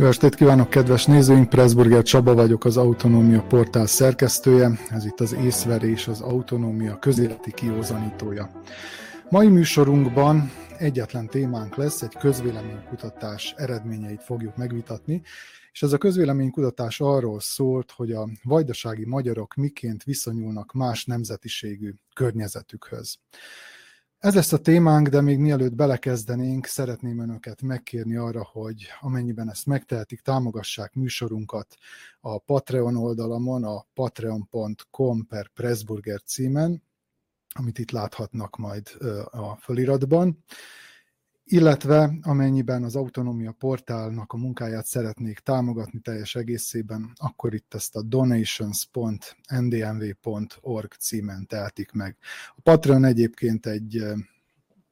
Jó estét kívánok, kedves nézőink! Pressburger Csaba vagyok, az Autonómia portál szerkesztője. Ez itt az észverés, az autonómia közéleti kiózanítója. Mai műsorunkban egyetlen témánk lesz, egy közvéleménykutatás eredményeit fogjuk megvitatni, és ez a közvéleménykutatás arról szólt, hogy a vajdasági magyarok miként viszonyulnak más nemzetiségű környezetükhöz. Ez lesz a témánk, de még mielőtt belekezdenénk, szeretném önöket megkérni arra, hogy amennyiben ezt megtehetik, támogassák műsorunkat a Patreon oldalamon, a patreon.com per Pressburger címen, amit itt láthatnak majd a feliratban illetve amennyiben az Autonómia portálnak a munkáját szeretnék támogatni teljes egészében, akkor itt ezt a donations.ndmv.org címen tehetik meg. A Patreon egyébként egy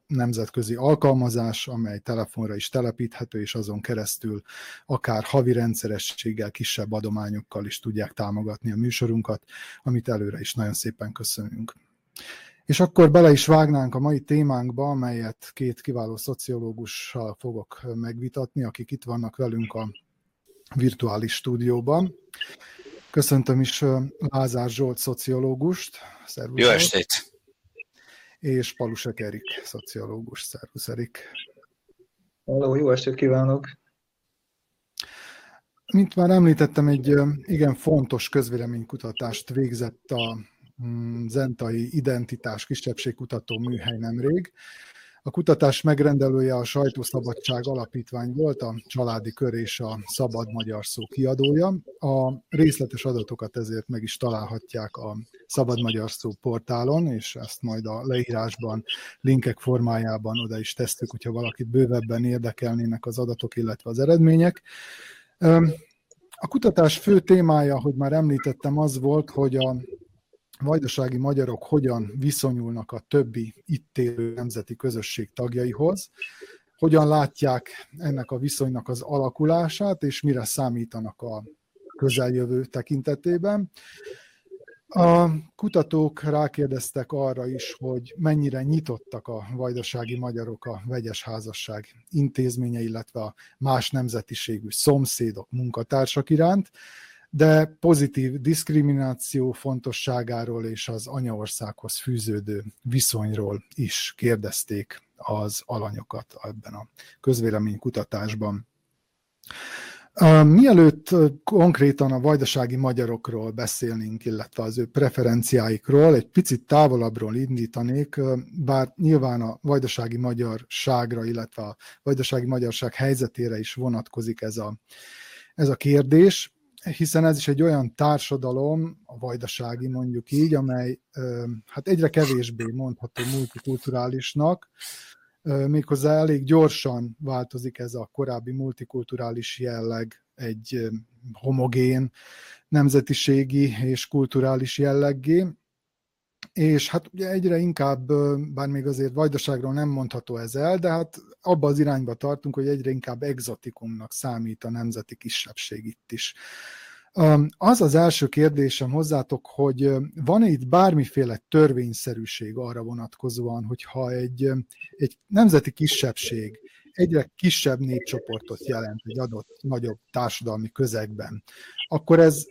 nemzetközi alkalmazás, amely telefonra is telepíthető, és azon keresztül akár havi rendszerességgel, kisebb adományokkal is tudják támogatni a műsorunkat, amit előre is nagyon szépen köszönünk. És akkor bele is vágnánk a mai témánkba, amelyet két kiváló szociológussal fogok megvitatni, akik itt vannak velünk a virtuális stúdióban. Köszöntöm is Lázár Zsolt szociológust. Szervusz, Jó estét! És Palusek Erik, szociológus. Szervusz, Erik! Halló, jó estét kívánok! Mint már említettem, egy igen fontos közvéleménykutatást végzett a zentai identitás kisebbségkutató műhely nemrég. A kutatás megrendelője a Sajtószabadság Alapítvány volt, a Családi Kör és a Szabad Magyar Szó kiadója. A részletes adatokat ezért meg is találhatják a Szabad Magyar Szó portálon, és ezt majd a leírásban, linkek formájában oda is tesztük, hogyha valakit bővebben érdekelnének az adatok, illetve az eredmények. A kutatás fő témája, hogy már említettem, az volt, hogy a vajdasági magyarok hogyan viszonyulnak a többi itt élő nemzeti közösség tagjaihoz, hogyan látják ennek a viszonynak az alakulását, és mire számítanak a közeljövő tekintetében. A kutatók rákérdeztek arra is, hogy mennyire nyitottak a vajdasági magyarok a vegyes házasság intézménye, illetve a más nemzetiségű szomszédok, munkatársak iránt, de pozitív diszkrimináció fontosságáról és az anyaországhoz fűződő viszonyról is kérdezték az alanyokat ebben a közvéleménykutatásban. Mielőtt konkrétan a vajdasági magyarokról beszélnénk, illetve az ő preferenciáikról, egy picit távolabbról indítanék, bár nyilván a vajdasági magyarságra, illetve a vajdasági magyarság helyzetére is vonatkozik ez a, ez a kérdés hiszen ez is egy olyan társadalom, a vajdasági mondjuk így, amely hát egyre kevésbé mondható multikulturálisnak, méghozzá elég gyorsan változik ez a korábbi multikulturális jelleg egy homogén nemzetiségi és kulturális jelleggé, és hát ugye egyre inkább, bár még azért vajdaságról nem mondható ez el, de hát abba az irányba tartunk, hogy egyre inkább exotikumnak számít a nemzeti kisebbség itt is. Az az első kérdésem hozzátok, hogy van-e itt bármiféle törvényszerűség arra vonatkozóan, hogyha egy, egy nemzeti kisebbség egyre kisebb népcsoportot jelent egy adott nagyobb társadalmi közegben, akkor ez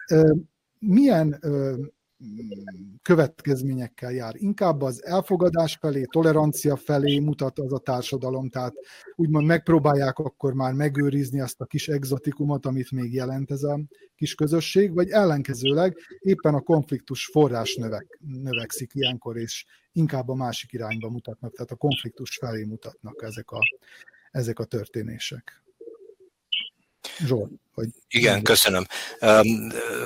milyen következményekkel jár. Inkább az elfogadás felé, tolerancia felé mutat az a társadalom, tehát úgymond megpróbálják akkor már megőrizni azt a kis exotikumot, amit még jelent ez a kis közösség, vagy ellenkezőleg éppen a konfliktus forrás növek, növekszik ilyenkor, és inkább a másik irányba mutatnak, tehát a konfliktus felé mutatnak ezek a, ezek a történések. Zsolt. Hogy Igen, köszönöm.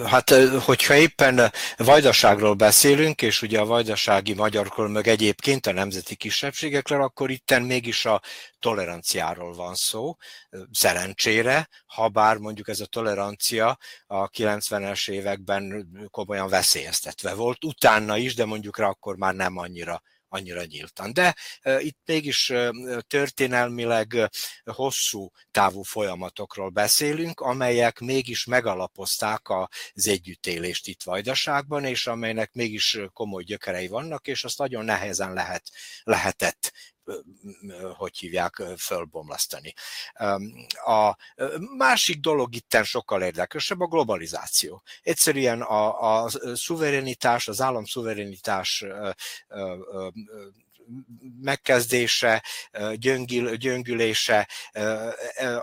Hát, hogyha éppen vajdaságról beszélünk, és ugye a vajdasági magyarkról meg egyébként a nemzeti kisebbségekről, akkor itten mégis a toleranciáról van szó, szerencsére, ha bár mondjuk ez a tolerancia a 90-es években komolyan veszélyeztetve volt, utána is, de mondjuk rá akkor már nem annyira annyira nyíltan. De itt mégis történelmileg hosszú távú folyamatokról beszélünk, amelyek mégis megalapozták az együttélést itt Vajdaságban, és amelynek mégis komoly gyökerei vannak, és azt nagyon nehezen lehet, lehetett hogy hívják, fölbomlasztani. A másik dolog itten sokkal érdekesebb a globalizáció. Egyszerűen a, a szuverenitás, az állam szuverenitás megkezdése, gyöngül, gyöngülése,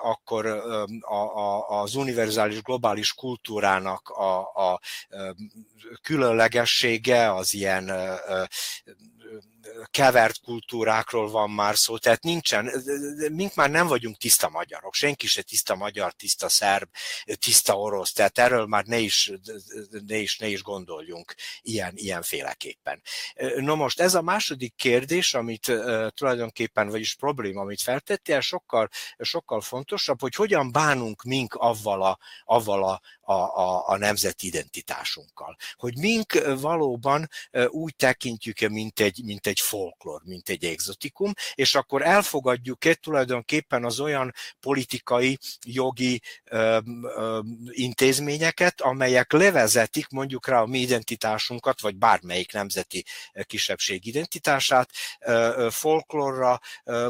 akkor az univerzális globális kultúrának a, a különlegessége, az ilyen kevert kultúrákról van már szó, tehát nincsen, mink már nem vagyunk tiszta magyarok, senki se tiszta magyar, tiszta szerb, tiszta orosz, tehát erről már ne is, ne is, ne is gondoljunk ilyen, ilyenféleképpen. No most ez a második kérdés, amit tulajdonképpen, vagyis probléma, amit feltettél, sokkal, sokkal fontosabb, hogy hogyan bánunk mink avval a, avval a, a, a, a nemzeti identitásunkkal. Hogy mink valóban úgy tekintjük mint egy, mint egy folklór, mint egy exotikum, és akkor elfogadjuk-e tulajdonképpen az olyan politikai, jogi ö, ö, intézményeket, amelyek levezetik mondjuk rá a mi identitásunkat, vagy bármelyik nemzeti kisebbség identitását ö, folklórra,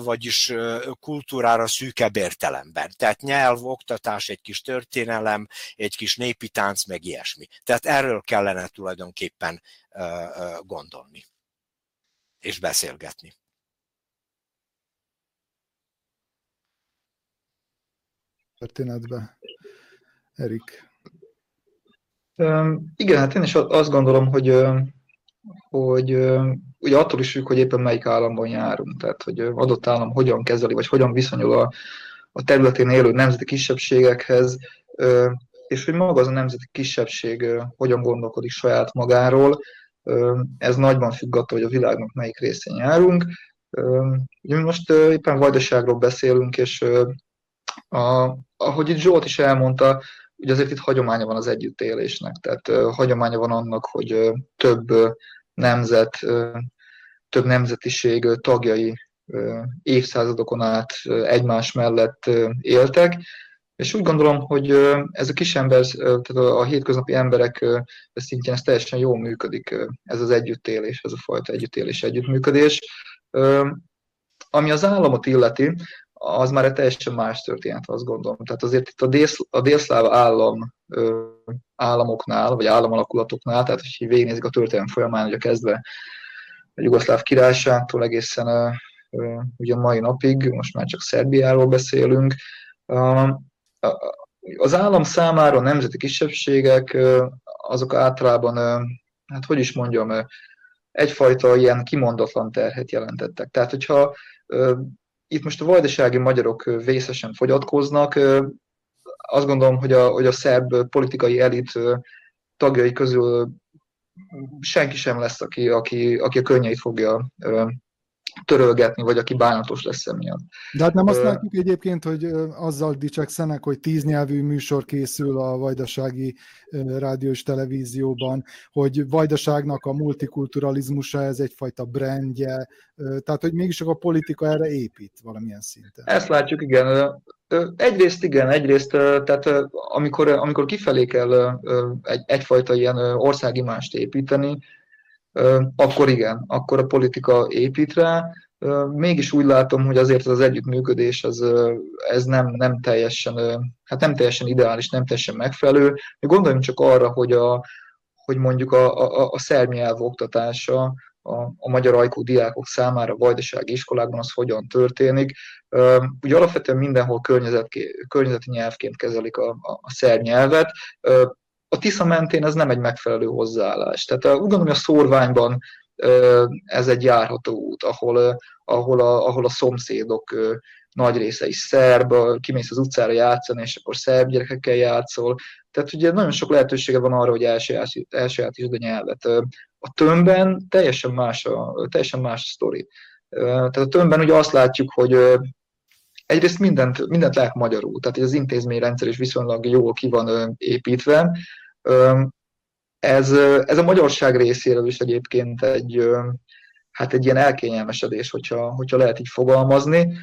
vagyis kultúrára szűkebb értelemben. Tehát nyelv, oktatás, egy kis történelem, egy kis népi tánc, meg ilyesmi. Tehát erről kellene tulajdonképpen gondolni és beszélgetni. Történetbe. Erik. igen, hát én is azt gondolom, hogy, hogy ugye attól is függ, hogy éppen melyik államban járunk, tehát hogy adott állam hogyan kezeli, vagy hogyan viszonyul a, a területén élő nemzeti kisebbségekhez, és hogy maga az a nemzeti kisebbség hogyan gondolkodik saját magáról, ez nagyban függ attól, hogy a világnak melyik részén járunk. Mi most éppen vajdaságról beszélünk, és a, ahogy itt Zsolt is elmondta, ugye azért itt hagyománya van az együttélésnek, tehát hagyománya van annak, hogy több nemzet, több nemzetiség tagjai évszázadokon át egymás mellett éltek, és úgy gondolom, hogy ez a kis ember, tehát a hétköznapi emberek szintjén ez teljesen jól működik, ez az együttélés, ez a fajta együttélés, együttműködés. Ami az államot illeti, az már egy teljesen más történet, azt gondolom. Tehát azért itt a, dél, a délszláv állam államoknál, vagy államalakulatoknál, tehát hogy végignézik a történelem folyamán, a kezdve a Jugoszláv királyságtól egészen ugye mai napig, most már csak Szerbiáról beszélünk, az állam számára a nemzeti kisebbségek azok általában, hát hogy is mondjam, egyfajta ilyen kimondatlan terhet jelentettek. Tehát, hogyha itt most a vajdasági magyarok vészesen fogyatkoznak, azt gondolom, hogy a, hogy a szerb politikai elit tagjai közül senki sem lesz, aki, aki, aki a könnyeit fogja törölgetni, vagy aki bánatos lesz emiatt. De hát nem azt látjuk egyébként, hogy azzal dicsekszenek, hogy tíz nyelvű műsor készül a vajdasági rádió és televízióban, hogy vajdaságnak a multikulturalizmusa ez egyfajta brandje, tehát hogy mégis a politika erre épít valamilyen szinten. Ezt látjuk, igen. Egyrészt igen, egyrészt, tehát amikor, amikor kifelé kell egy, egyfajta ilyen országimást építeni, akkor igen, akkor a politika épít rá. Mégis úgy látom, hogy azért az együttműködés az, ez nem, nem, teljesen, hát nem teljesen ideális, nem teljesen megfelelő. Gondoljunk csak arra, hogy, a, hogy mondjuk a, a, a szerb nyelv oktatása a, a magyar ajkú diákok számára a vajdasági iskolákban az hogyan történik. Ugye alapvetően mindenhol környezeti nyelvként kezelik a, a, a szerb nyelvet a Tisza mentén ez nem egy megfelelő hozzáállás. Tehát úgy gondolom, hogy a szórványban ez egy járható út, ahol, ahol, a, ahol a szomszédok nagy része is szerb, kimész az utcára játszani, és akkor szerb gyerekekkel játszol. Tehát ugye nagyon sok lehetősége van arra, hogy elsajátítsd a nyelvet. A tömbben teljesen más a, teljesen más a sztori. Tehát a tömbben ugye azt látjuk, hogy egyrészt mindent, mindent lehet magyarul, tehát az intézményrendszer is viszonylag jól ki van építve. Ez, ez a magyarság részéről is egyébként egy, hát egy ilyen elkényelmesedés, hogyha, hogyha lehet így fogalmazni.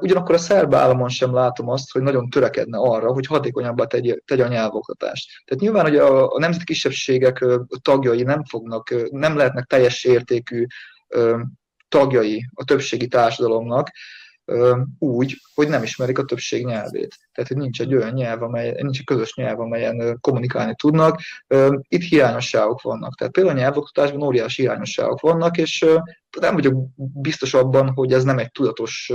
Ugyanakkor a szerb államon sem látom azt, hogy nagyon törekedne arra, hogy hatékonyabbá tegye, tegye a nyelvoktatást. Tehát nyilván, hogy a, a nemzeti kisebbségek tagjai nem fognak, nem lehetnek teljes értékű tagjai a többségi társadalomnak, úgy, hogy nem ismerik a többség nyelvét. Tehát, hogy nincs egy olyan nyelv, amely, nincs egy közös nyelv, amelyen kommunikálni tudnak. Itt hiányosságok vannak. Tehát például a nyelvoktatásban óriási hiányosságok vannak, és nem vagyok biztos abban, hogy ez nem egy tudatos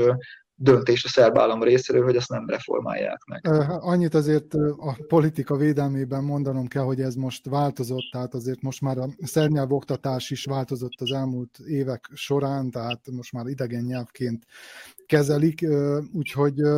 döntés a szerb állam részéről, hogy ezt nem reformálják meg. Annyit azért a politika védelmében mondanom kell, hogy ez most változott, tehát azért most már a szerb nyelv oktatás is változott az elmúlt évek során, tehát most már idegen nyelvként kezelik, úgyhogy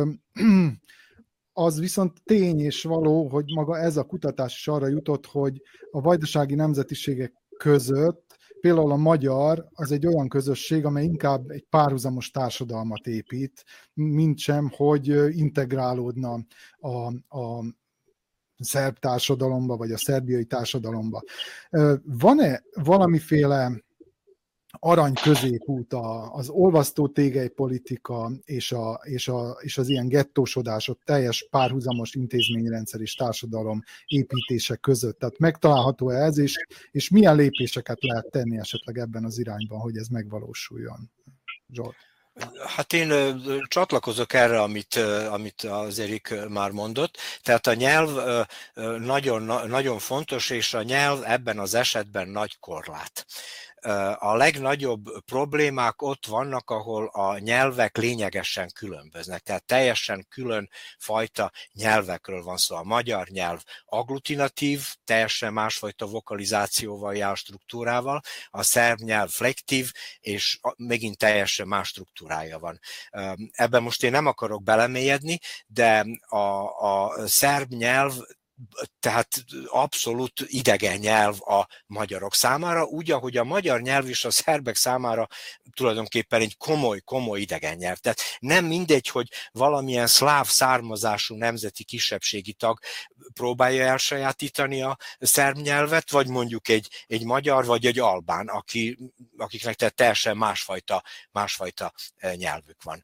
az viszont tény és való, hogy maga ez a kutatás is arra jutott, hogy a vajdasági nemzetiségek között például a magyar az egy olyan közösség, amely inkább egy párhuzamos társadalmat épít, mint sem, hogy integrálódna a, a szerb társadalomba, vagy a szerbiai társadalomba. Van-e valamiféle arany középút az olvasztó tégely politika és, a, és, a, és az ilyen gettósodások teljes párhuzamos intézményrendszer és társadalom építése között. Tehát megtalálható -e ez, és, és milyen lépéseket lehet tenni esetleg ebben az irányban, hogy ez megvalósuljon? Zsolt. Hát én csatlakozok erre, amit, amit az Erik már mondott. Tehát a nyelv nagyon, nagyon fontos, és a nyelv ebben az esetben nagy korlát a legnagyobb problémák ott vannak, ahol a nyelvek lényegesen különböznek, tehát teljesen külön fajta nyelvekről van szó. A magyar nyelv agglutinatív, teljesen másfajta vokalizációval jár struktúrával, a szerb nyelv flektív, és megint teljesen más struktúrája van. Ebben most én nem akarok belemélyedni, de a, a szerb nyelv tehát abszolút idegen nyelv a magyarok számára, úgy, ahogy a magyar nyelv is a szerbek számára tulajdonképpen egy komoly, komoly idegen nyelv. Tehát nem mindegy, hogy valamilyen szláv származású nemzeti kisebbségi tag próbálja elsajátítani a szerb nyelvet, vagy mondjuk egy, egy magyar, vagy egy albán, aki, akiknek tehát teljesen másfajta, másfajta eh, nyelvük van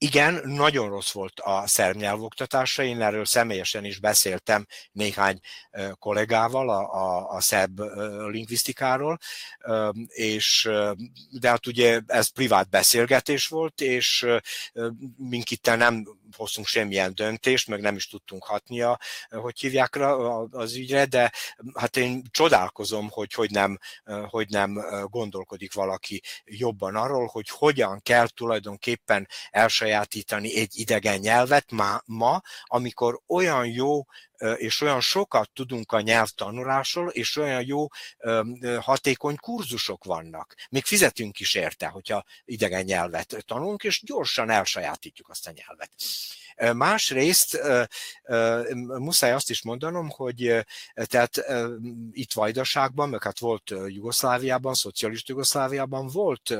igen, nagyon rossz volt a szerb nyelvoktatása, én erről személyesen is beszéltem néhány kollégával a, a, a szerb lingvisztikáról, és de hát ugye ez privát beszélgetés volt, és mink itt nem hoztunk semmilyen döntést, meg nem is tudtunk hatni a, hogy hívják rá az ügyre, de hát én csodálkozom, hogy hogy nem, hogy nem gondolkodik valaki jobban arról, hogy hogyan kell tulajdonképpen elsajátítani egy idegen nyelvet ma, ma amikor olyan jó és olyan sokat tudunk a nyelvtanulásról, és olyan jó, hatékony kurzusok vannak. Még fizetünk is érte, hogyha idegen nyelvet tanulunk, és gyorsan elsajátítjuk azt a nyelvet. Másrészt muszáj azt is mondanom, hogy tehát itt Vajdaságban, meg hát volt Jugoszláviában, szocialista Jugoszláviában volt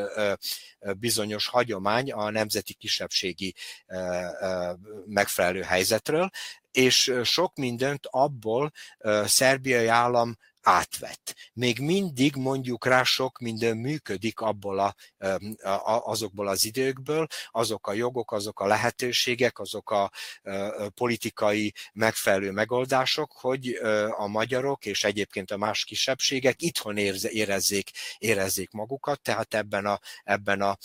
bizonyos hagyomány a nemzeti kisebbségi megfelelő helyzetről, és sok mindent abból szerbiai állam átvett. Még mindig mondjuk rá sok minden működik abból a, azokból az időkből, azok a jogok, azok a lehetőségek, azok a politikai megfelelő megoldások, hogy a magyarok és egyébként a más kisebbségek itthon érezzék, érezzék magukat, tehát ebben a, ebben a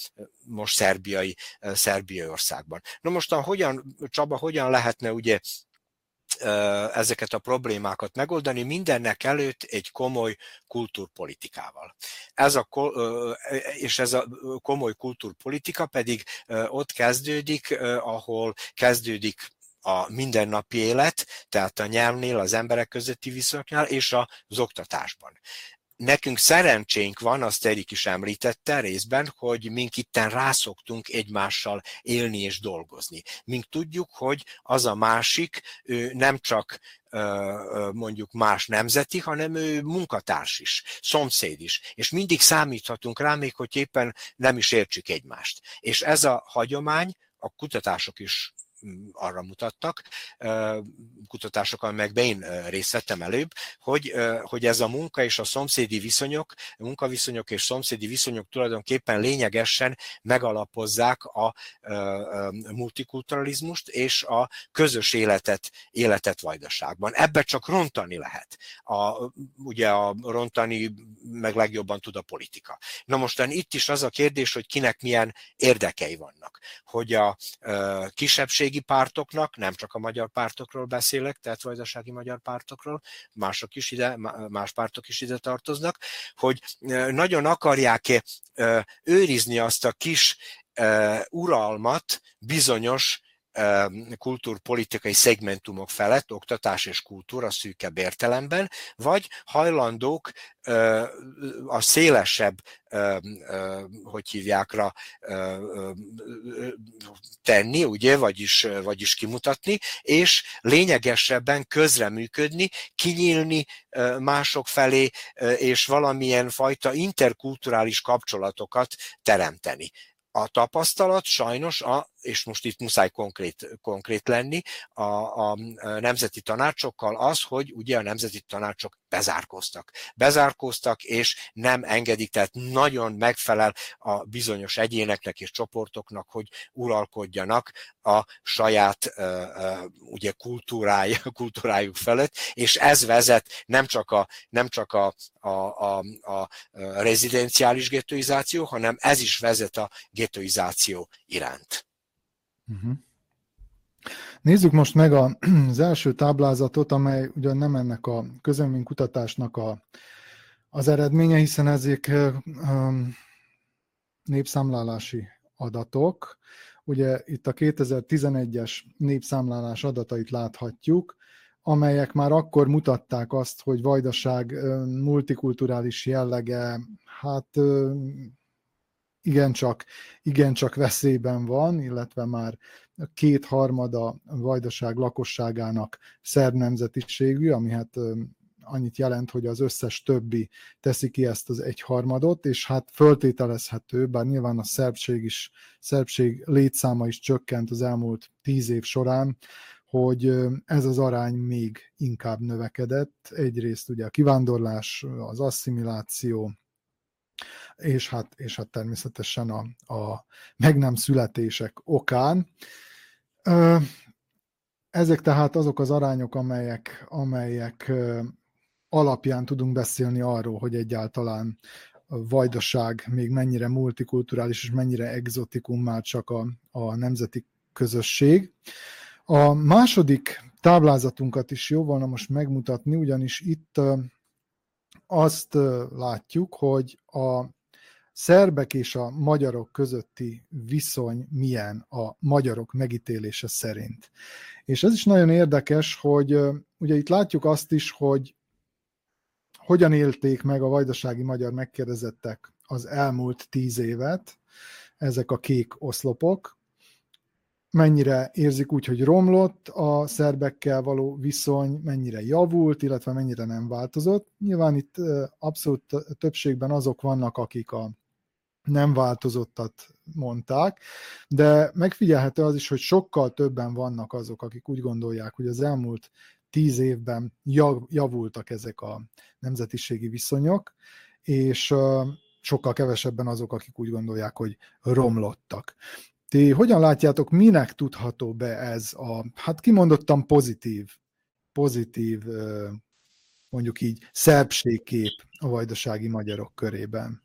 most szerbiai, szerbiai országban. Na most a, hogyan, Csaba, hogyan lehetne ugye ezeket a problémákat megoldani, mindennek előtt egy komoly kultúrpolitikával. Ez a, és ez a komoly kultúrpolitika pedig ott kezdődik, ahol kezdődik a mindennapi élet, tehát a nyelvnél, az emberek közötti viszonyoknál és az oktatásban nekünk szerencsénk van, azt Erik is említette részben, hogy mink itten rászoktunk egymással élni és dolgozni. Mink tudjuk, hogy az a másik, ő nem csak mondjuk más nemzeti, hanem ő munkatárs is, szomszéd is, és mindig számíthatunk rá, még hogy éppen nem is értsük egymást. És ez a hagyomány, a kutatások is arra mutattak, kutatások, amelyekben én részt vettem előbb, hogy, hogy ez a munka és a szomszédi viszonyok, munkaviszonyok és szomszédi viszonyok tulajdonképpen lényegesen megalapozzák a multikulturalizmust és a közös életet, életet vajdaságban. Ebbe csak rontani lehet. A, ugye a rontani meg legjobban tud a politika. Na mostan itt is az a kérdés, hogy kinek milyen érdekei vannak. Hogy a kisebbségi pártoknak, nem csak a magyar pártokról beszélek, tehát vajdasági magyar pártokról, mások is ide, más pártok is ide tartoznak, hogy nagyon akarják őrizni azt a kis uralmat bizonyos kultúrpolitikai szegmentumok felett, oktatás és kultúra szűkebb értelemben, vagy hajlandók a szélesebb, hogy hívjákra tenni, ugye, vagyis, vagyis kimutatni, és lényegesebben közreműködni, kinyílni mások felé, és valamilyen fajta interkulturális kapcsolatokat teremteni. A tapasztalat sajnos, a, és most itt muszáj konkrét, konkrét lenni, a, a nemzeti tanácsokkal az, hogy ugye a nemzeti tanácsok bezárkóztak. Bezárkóztak, és nem engedik, tehát nagyon megfelel a bizonyos egyéneknek és csoportoknak, hogy uralkodjanak a saját ugye kultúrája, kultúrájuk felett, és ez vezet nem csak a, nem csak a, a, a, a rezidenciális ghettoizáció, hanem ez is vezet a ghettoizáció iránt. Uh-huh. Nézzük most meg az első táblázatot, amely ugyan nem ennek a közölménykutatásnak a, az eredménye, hiszen ezek um, népszámlálási adatok. Ugye itt a 2011-es népszámlálás adatait láthatjuk, amelyek már akkor mutatták azt, hogy Vajdaság multikulturális jellege, hát igencsak, igencsak veszélyben van, illetve már kétharmada vajdaság lakosságának szerb nemzetiségű, ami hát annyit jelent, hogy az összes többi teszi ki ezt az egyharmadot, és hát föltételezhető, bár nyilván a szerbség is, szerbség létszáma is csökkent az elmúlt tíz év során, hogy ez az arány még inkább növekedett. Egyrészt ugye a kivándorlás, az asszimiláció, és hát, és hát természetesen a, a meg nem születések okán. Ezek tehát azok az arányok, amelyek, amelyek alapján tudunk beszélni arról, hogy egyáltalán a vajdaság még mennyire multikulturális és mennyire exotikum már csak a, a nemzeti közösség. A második táblázatunkat is jó volna most megmutatni, ugyanis itt azt látjuk, hogy a szerbek és a magyarok közötti viszony milyen a magyarok megítélése szerint. És ez is nagyon érdekes, hogy ugye itt látjuk azt is, hogy hogyan élték meg a vajdasági magyar megkérdezettek az elmúlt tíz évet, ezek a kék oszlopok, mennyire érzik úgy, hogy romlott a szerbekkel való viszony, mennyire javult, illetve mennyire nem változott. Nyilván itt abszolút többségben azok vannak, akik a nem változottat mondták, de megfigyelhető az is, hogy sokkal többen vannak azok, akik úgy gondolják, hogy az elmúlt tíz évben javultak ezek a nemzetiségi viszonyok, és sokkal kevesebben azok, akik úgy gondolják, hogy romlottak. Ti hogyan látjátok, minek tudható be ez a, hát kimondottan pozitív, pozitív, mondjuk így, szerbségkép a vajdasági magyarok körében?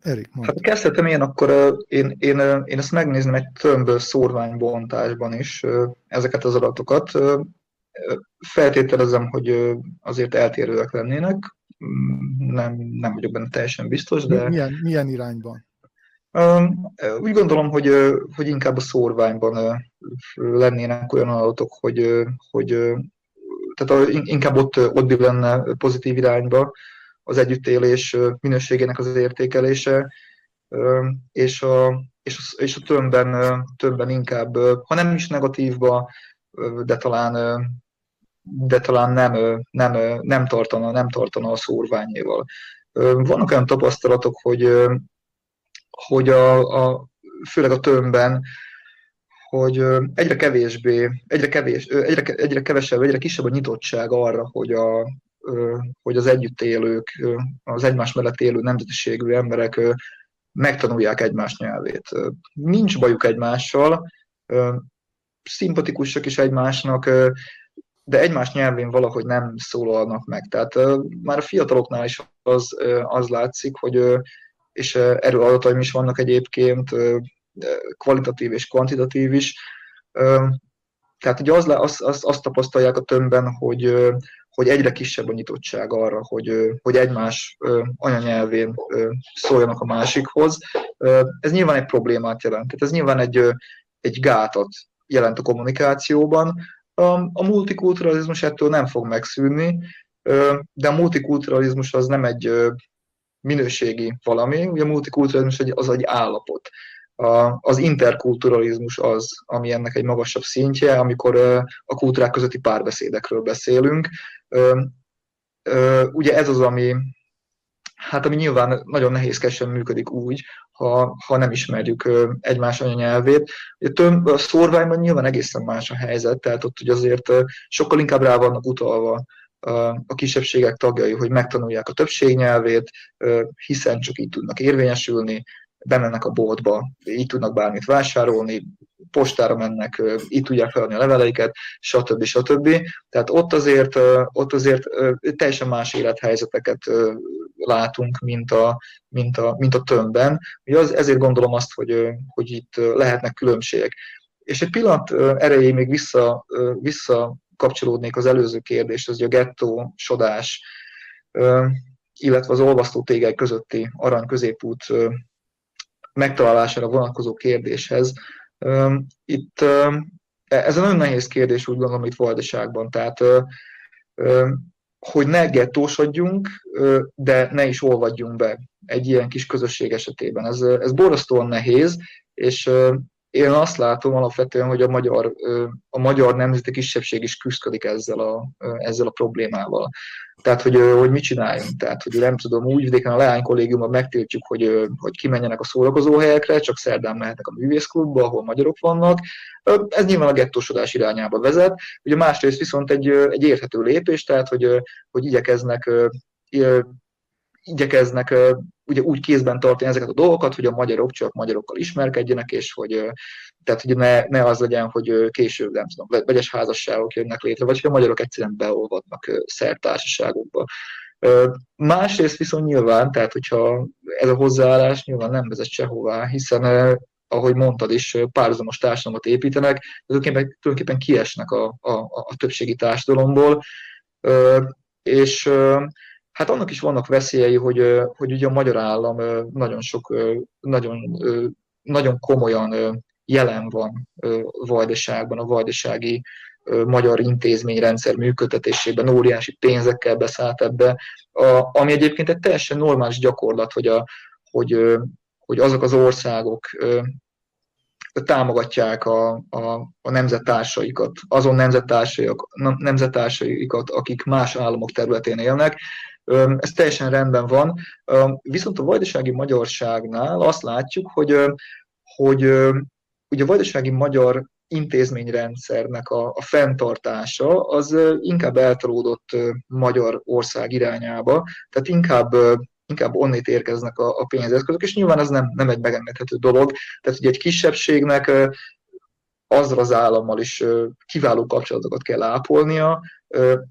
Erik, mondta. Hát kezdhetem én, akkor én, én, én ezt megnézném egy tömb szórványbontásban is ezeket az adatokat. Feltételezem, hogy azért eltérőek lennének, nem, nem vagyok benne teljesen biztos, de... Milyen, milyen irányban? Úgy gondolom, hogy, hogy inkább a szórványban lennének olyan adatok, hogy, hogy tehát inkább ott, ott lenne pozitív irányba, az együttélés minőségének az értékelése, és a, és a, és a tömbben, tömbben inkább, ha nem is negatívba, de talán, de talán nem, nem, nem, tartana, nem tartana a szórványéval. Vannak olyan tapasztalatok, hogy, hogy a, a főleg a tömbben, hogy egyre kevésbé, egyre, kevés, egyre, egyre kevesebb, egyre kisebb a nyitottság arra, hogy, a, hogy az együtt élők, az egymás mellett élő nemzetiségű emberek megtanulják egymás nyelvét. Nincs bajuk egymással, szimpatikusak is egymásnak, de egymás nyelvén valahogy nem szólalnak meg. Tehát már a fiataloknál is az, az látszik, hogy, és erről is vannak egyébként, kvalitatív és kvantitatív is, tehát ugye az, az, az, azt tapasztalják a tömbben, hogy, hogy egyre kisebb a nyitottság arra, hogy, hogy egymás anyanyelvén szóljanak a másikhoz. Ez nyilván egy problémát jelent. Tehát ez nyilván egy, egy gátat jelent a kommunikációban. A multikulturalizmus ettől nem fog megszűnni, de a multikulturalizmus az nem egy minőségi valami, ugye a multikulturalizmus az egy állapot. Az interkulturalizmus az, ami ennek egy magasabb szintje, amikor a kultúrák közötti párbeszédekről beszélünk. Ugye ez az, ami, hát ami nyilván nagyon nehézkesen működik úgy, ha, ha nem ismerjük egymás anyanyelvét. A, a szorványban nyilván egészen más a helyzet, tehát ott ugye azért sokkal inkább rá vannak utalva a kisebbségek tagjai, hogy megtanulják a többség nyelvét, hiszen csak így tudnak érvényesülni, bemennek a boltba, így tudnak bármit vásárolni, postára mennek, így tudják feladni a leveleiket, stb. stb. Tehát ott azért, ott azért teljesen más élethelyzeteket látunk, mint a, mint a, mint a tömbben. Az, ezért gondolom azt, hogy, hogy itt lehetnek különbségek. És egy pillanat erejéig még vissza, vissza kapcsolódnék az előző kérdés, az a gettó, sodás, illetve az olvasztó tégely közötti arany középút megtalálására vonatkozó kérdéshez. Itt ez egy nagyon nehéz kérdés, úgy gondolom, itt vajdaságban. Tehát, hogy ne gettósodjunk, de ne is olvadjunk be egy ilyen kis közösség esetében. Ez, ez borzasztóan nehéz, és én azt látom alapvetően, hogy a magyar, a magyar nemzeti kisebbség is küzdik ezzel a, ezzel a problémával. Tehát, hogy, hogy mit csináljunk. Tehát, hogy nem tudom, úgy vidéken a leány kollégiumban megtiltjuk, hogy, hogy kimenjenek a szórakozó helyekre, csak szerdán mehetnek a művészklubba, ahol magyarok vannak. Ez nyilván a gettósodás irányába vezet. Ugye másrészt viszont egy, egy érthető lépés, tehát, hogy, hogy igyekeznek igyekeznek ugye úgy kézben tartani ezeket a dolgokat, hogy a magyarok csak magyarokkal ismerkedjenek, és hogy, tehát, hogy ne, ne az legyen, hogy később, nem tudom, vegyes házasságok jönnek létre, vagy hogy a magyarok egyszerűen beolvadnak szertársaságokba. Másrészt viszont nyilván, tehát hogyha ez a hozzáállás nyilván nem vezet sehová, hiszen ahogy mondtad is, párhuzamos társadalmat építenek, tulajdonképpen, tulajdonképpen kiesnek a, a, a többségi társadalomból, és Hát annak is vannak veszélyei, hogy, hogy ugye a magyar állam nagyon sok, nagyon, nagyon komolyan jelen van Vajdaságban, a vajdasági magyar intézményrendszer működtetésében óriási pénzekkel beszállt ebbe, a, ami egyébként egy teljesen normális gyakorlat, hogy, a, hogy, hogy azok az országok támogatják a, a, a nemzettársaikat, azon nemzettársaikat, nemzettársaikat, akik más államok területén élnek, ez teljesen rendben van. Viszont a vajdasági magyarságnál azt látjuk, hogy, hogy ugye a vajdasági magyar intézményrendszernek a, a fenntartása az inkább eltolódott Magyarország irányába, tehát inkább inkább onnét érkeznek a, a pénzeszközök, és nyilván ez nem, nem egy megengedhető dolog. Tehát ugye egy kisebbségnek azzal az állammal is kiváló kapcsolatokat kell ápolnia,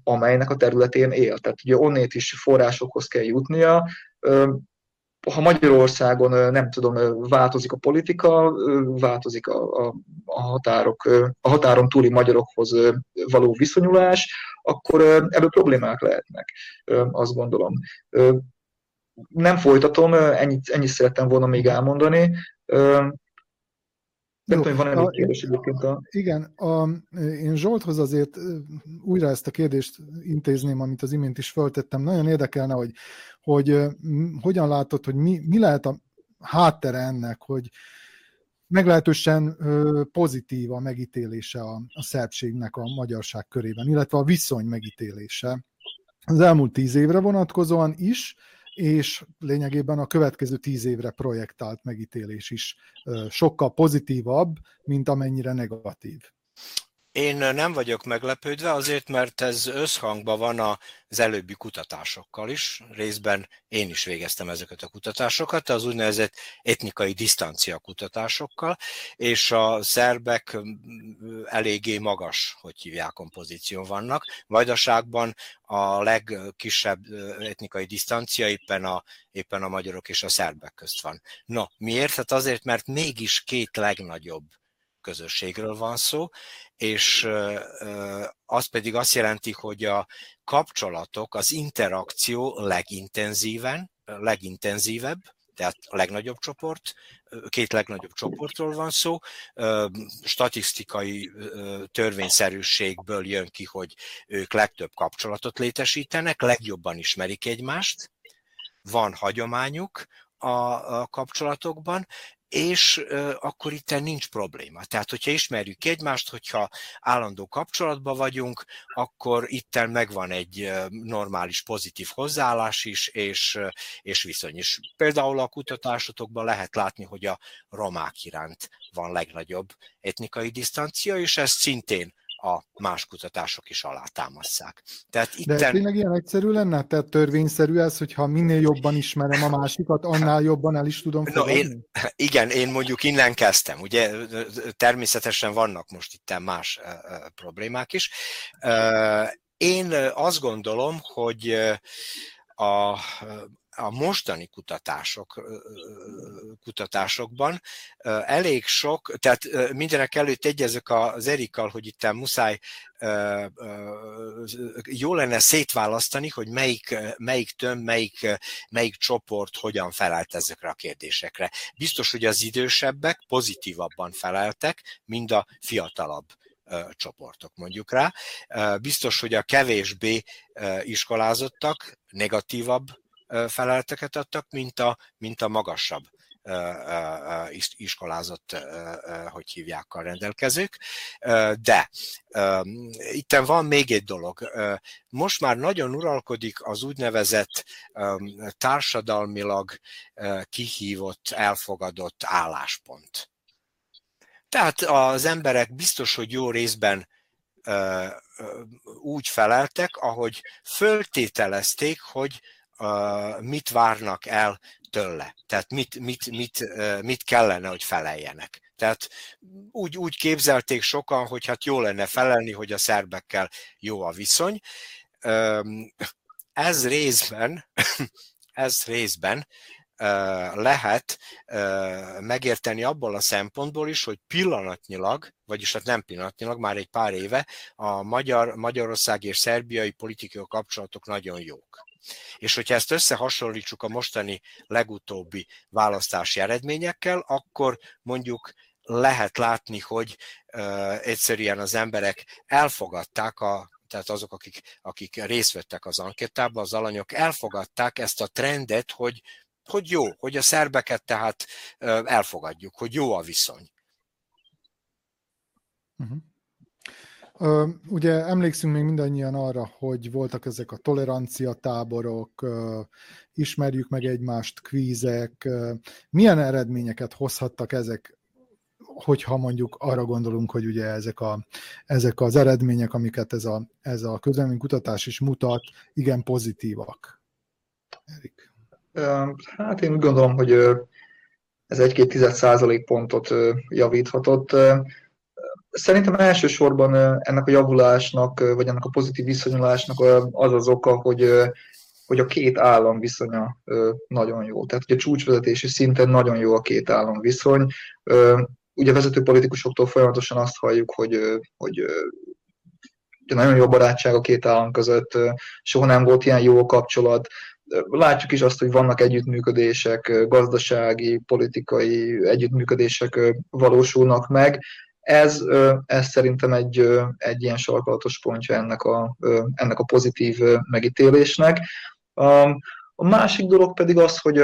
amelynek a területén él. Tehát ugye onnét is forrásokhoz kell jutnia, ha Magyarországon nem tudom, változik a politika, változik a, a, a, határok, a határon túli magyarokhoz való viszonyulás, akkor ebből problémák lehetnek, azt gondolom. Nem folytatom, ennyit, ennyit szerettem volna még elmondani. Nem tudom, van egy kérdés egyébként a... Igen, a, én Zsolthoz azért újra ezt a kérdést intézném, amit az imént is föltettem. Nagyon érdekelne, hogy, hogy hogyan látod, hogy mi, mi lehet a háttere ennek, hogy meglehetősen pozitív a megítélése a, a szerbségnek a magyarság körében, illetve a viszony megítélése az elmúlt tíz évre vonatkozóan is, és lényegében a következő tíz évre projektált megítélés is sokkal pozitívabb, mint amennyire negatív. Én nem vagyok meglepődve, azért, mert ez összhangban van az előbbi kutatásokkal is. Részben én is végeztem ezeket a kutatásokat, az úgynevezett etnikai disztancia kutatásokkal, és a szerbek eléggé magas, hogy hívják, kompozíción vannak. Vajdaságban a legkisebb etnikai disztancia éppen a, éppen a magyarok és a szerbek közt van. No, miért? Hát azért, mert mégis két legnagyobb közösségről van szó, és az pedig azt jelenti, hogy a kapcsolatok, az interakció legintenzíven, legintenzívebb, tehát a legnagyobb csoport, két legnagyobb csoportról van szó, statisztikai törvényszerűségből jön ki, hogy ők legtöbb kapcsolatot létesítenek, legjobban ismerik egymást, van hagyományuk a kapcsolatokban, és akkor itt nincs probléma. Tehát, hogyha ismerjük egymást, hogyha állandó kapcsolatban vagyunk, akkor itten megvan egy normális, pozitív hozzáállás is, és, és viszony is. Például a kutatásotokban lehet látni, hogy a romák iránt van legnagyobb etnikai disztancia, és ez szintén a más kutatások is alátámasztják. Tehát itten... De tényleg ilyen egyszerű lenne? Tehát törvényszerű ez, hogyha minél jobban ismerem a másikat, annál jobban el is tudom no, én, Igen, én mondjuk innen kezdtem. Ugye természetesen vannak most itt más uh, problémák is. Uh, én azt gondolom, hogy a, a mostani kutatások, kutatásokban elég sok, tehát mindenek előtt egyezek az Erikkal, hogy itt muszáj jó lenne szétválasztani, hogy melyik, melyik töm, melyik, melyik csoport hogyan felelt ezekre a kérdésekre. Biztos, hogy az idősebbek pozitívabban feleltek, mint a fiatalabb csoportok mondjuk rá. Biztos, hogy a kevésbé iskolázottak negatívabb felelteket adtak, mint a, mint a magasabb iskolázott, hogy hívják a rendelkezők. De itt van még egy dolog. Most már nagyon uralkodik az úgynevezett társadalmilag kihívott, elfogadott álláspont. Tehát az emberek biztos, hogy jó részben úgy feleltek, ahogy föltételezték, hogy mit várnak el tőle. Tehát mit, mit, mit, mit kellene, hogy feleljenek. Tehát úgy, úgy képzelték sokan, hogy hát jó lenne felelni, hogy a szerbekkel jó a viszony. Ez részben, ez részben lehet megérteni abból a szempontból is, hogy pillanatnyilag, vagyis hát nem pillanatnyilag, már egy pár éve a magyar, Magyarország és szerbiai politikai kapcsolatok nagyon jók. És hogyha ezt összehasonlítsuk a mostani legutóbbi választási eredményekkel, akkor mondjuk lehet látni, hogy uh, egyszerűen az emberek elfogadták a tehát azok, akik, akik részt vettek az ankettában, az alanyok elfogadták ezt a trendet, hogy, hogy jó, hogy a szerbeket tehát elfogadjuk, hogy jó a viszony. Uh-huh. Ugye emlékszünk még mindannyian arra, hogy voltak ezek a tolerancia táborok, ismerjük meg egymást, kvízek. Milyen eredményeket hozhattak ezek, hogyha mondjuk arra gondolunk, hogy ugye ezek, a, ezek az eredmények, amiket ez a, ez a kutatás is mutat, igen pozitívak. Erik. Hát én úgy gondolom, hogy ez egy-két tized százalék pontot javíthatott. Szerintem elsősorban ennek a javulásnak, vagy ennek a pozitív viszonyulásnak az az oka, hogy, hogy a két állam viszonya nagyon jó. Tehát, hogy a csúcsvezetési szinten nagyon jó a két állam viszony. Ugye vezető politikusoktól folyamatosan azt halljuk, hogy, hogy nagyon jó barátság a két állam között, soha nem volt ilyen jó kapcsolat. Látjuk is azt, hogy vannak együttműködések, gazdasági, politikai együttműködések valósulnak meg, ez, ez szerintem egy, egy ilyen sarkalatos pontja ennek a, ennek a pozitív megítélésnek. A másik dolog pedig az, hogy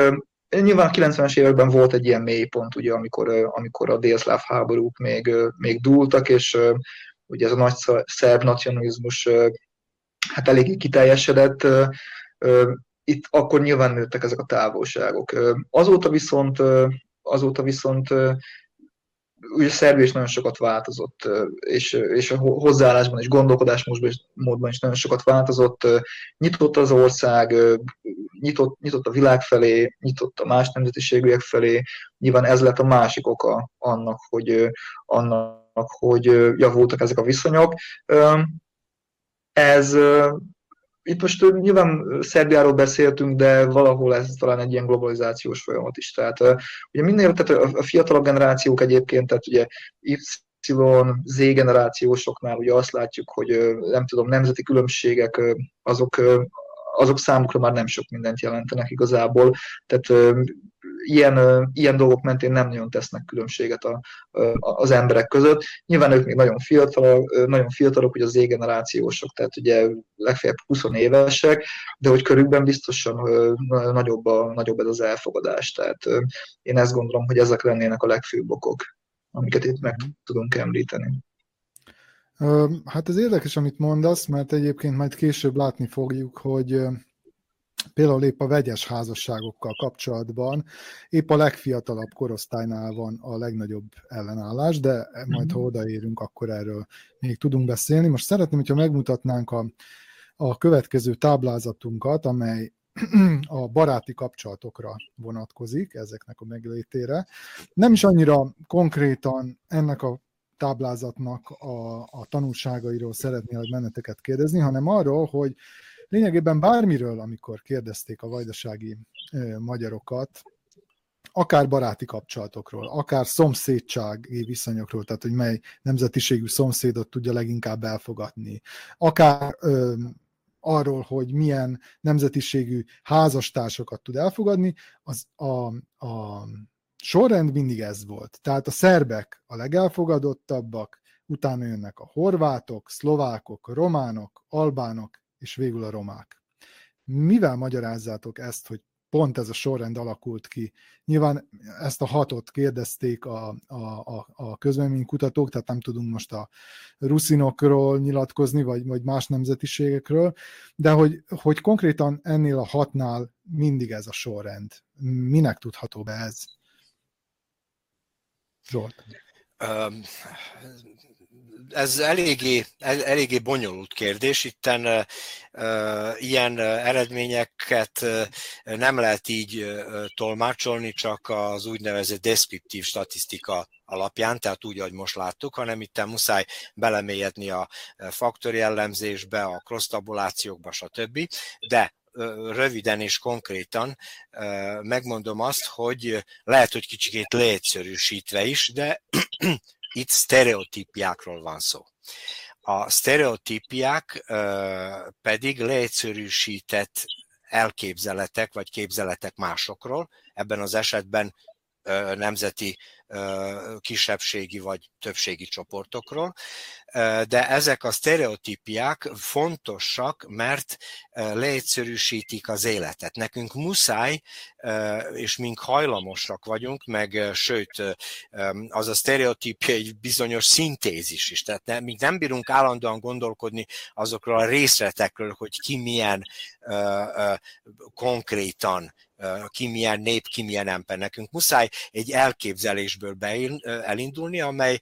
nyilván a 90-es években volt egy ilyen mélypont, ugye, amikor, amikor a délszláv háborúk még, még dúltak, és ugye ez a nagy szerb nacionalizmus hát eléggé kiteljesedett, itt akkor nyilván nőttek ezek a távolságok. Azóta viszont, azóta viszont ugye Szerbia is nagyon sokat változott, és, és a hozzáállásban és gondolkodásmódban is nagyon sokat változott. Nyitott az ország, nyitott, nyitott a világ felé, nyitott a más nemzetiségűek felé. Nyilván ez lett a másik oka annak, hogy, annak, hogy javultak ezek a viszonyok. Ez itt most nyilván Szerbiáról beszéltünk, de valahol ez talán egy ilyen globalizációs folyamat is. Tehát ugye minél, tehát a fiatalabb generációk egyébként, tehát ugye Y, Z generációsoknál ugye azt látjuk, hogy nem tudom, nemzeti különbségek azok azok számukra már nem sok mindent jelentenek igazából. Tehát ilyen, ilyen dolgok mentén nem nagyon tesznek különbséget a, az emberek között. Nyilván ők még nagyon fiatalok, nagyon fiatalok, ugye az Z-generációsok, tehát ugye legfeljebb 20 évesek, de hogy körükben biztosan nagyobb, a, nagyobb ez az elfogadás. Tehát én ezt gondolom, hogy ezek lennének a legfőbb okok, amiket itt meg tudunk említeni. Hát ez érdekes, amit mondasz, mert egyébként majd később látni fogjuk, hogy például épp a vegyes házasságokkal kapcsolatban épp a legfiatalabb korosztálynál van a legnagyobb ellenállás, de majd ha mhm. odaérünk, akkor erről még tudunk beszélni. Most szeretném, hogyha megmutatnánk a, a következő táblázatunkat, amely a baráti kapcsolatokra vonatkozik, ezeknek a meglétére. Nem is annyira konkrétan ennek a táblázatnak a, a tanulságairól szeretnélek benneteket kérdezni, hanem arról, hogy lényegében bármiről, amikor kérdezték a vajdasági ö, magyarokat, akár baráti kapcsolatokról, akár szomszédsági viszonyokról, tehát hogy mely nemzetiségű szomszédot tudja leginkább elfogadni, akár ö, arról, hogy milyen nemzetiségű házastársakat tud elfogadni, az a, a sorrend mindig ez volt. Tehát a szerbek a legelfogadottabbak, utána jönnek a horvátok, szlovákok, románok, albánok, és végül a romák. Mivel magyarázzátok ezt, hogy pont ez a sorrend alakult ki. Nyilván ezt a hatot kérdezték a, a, a, a közvéleménykutatók, tehát nem tudunk most a ruszinokról nyilatkozni, vagy, vagy más nemzetiségekről, de hogy, hogy konkrétan ennél a hatnál mindig ez a sorrend. Minek tudható be ez? Zsolt. Ez eléggé, eléggé bonyolult kérdés. Itten uh, ilyen eredményeket nem lehet így tolmácsolni, csak az úgynevezett deskriptív statisztika alapján, tehát úgy, ahogy most láttuk, hanem itt muszáj belemélyedni a faktor jellemzésbe, a cross-tabulációkba, stb. De röviden és konkrétan megmondom azt, hogy lehet, hogy kicsikét leegyszerűsítve is, de itt sztereotípiákról van szó. A sztereotípiák pedig leegyszerűsített elképzeletek vagy képzeletek másokról, ebben az esetben nemzeti kisebbségi vagy többségi csoportokról, de ezek a sztereotípiák fontosak, mert leegyszerűsítik az életet. Nekünk muszáj, és mink hajlamosak vagyunk, meg sőt, az a sztereotípia egy bizonyos szintézis is. Tehát ne, mi nem bírunk állandóan gondolkodni azokról a részletekről, hogy ki milyen konkrétan ki milyen nép, ki milyen ember. Nekünk muszáj egy elképzelésből elindulni, amely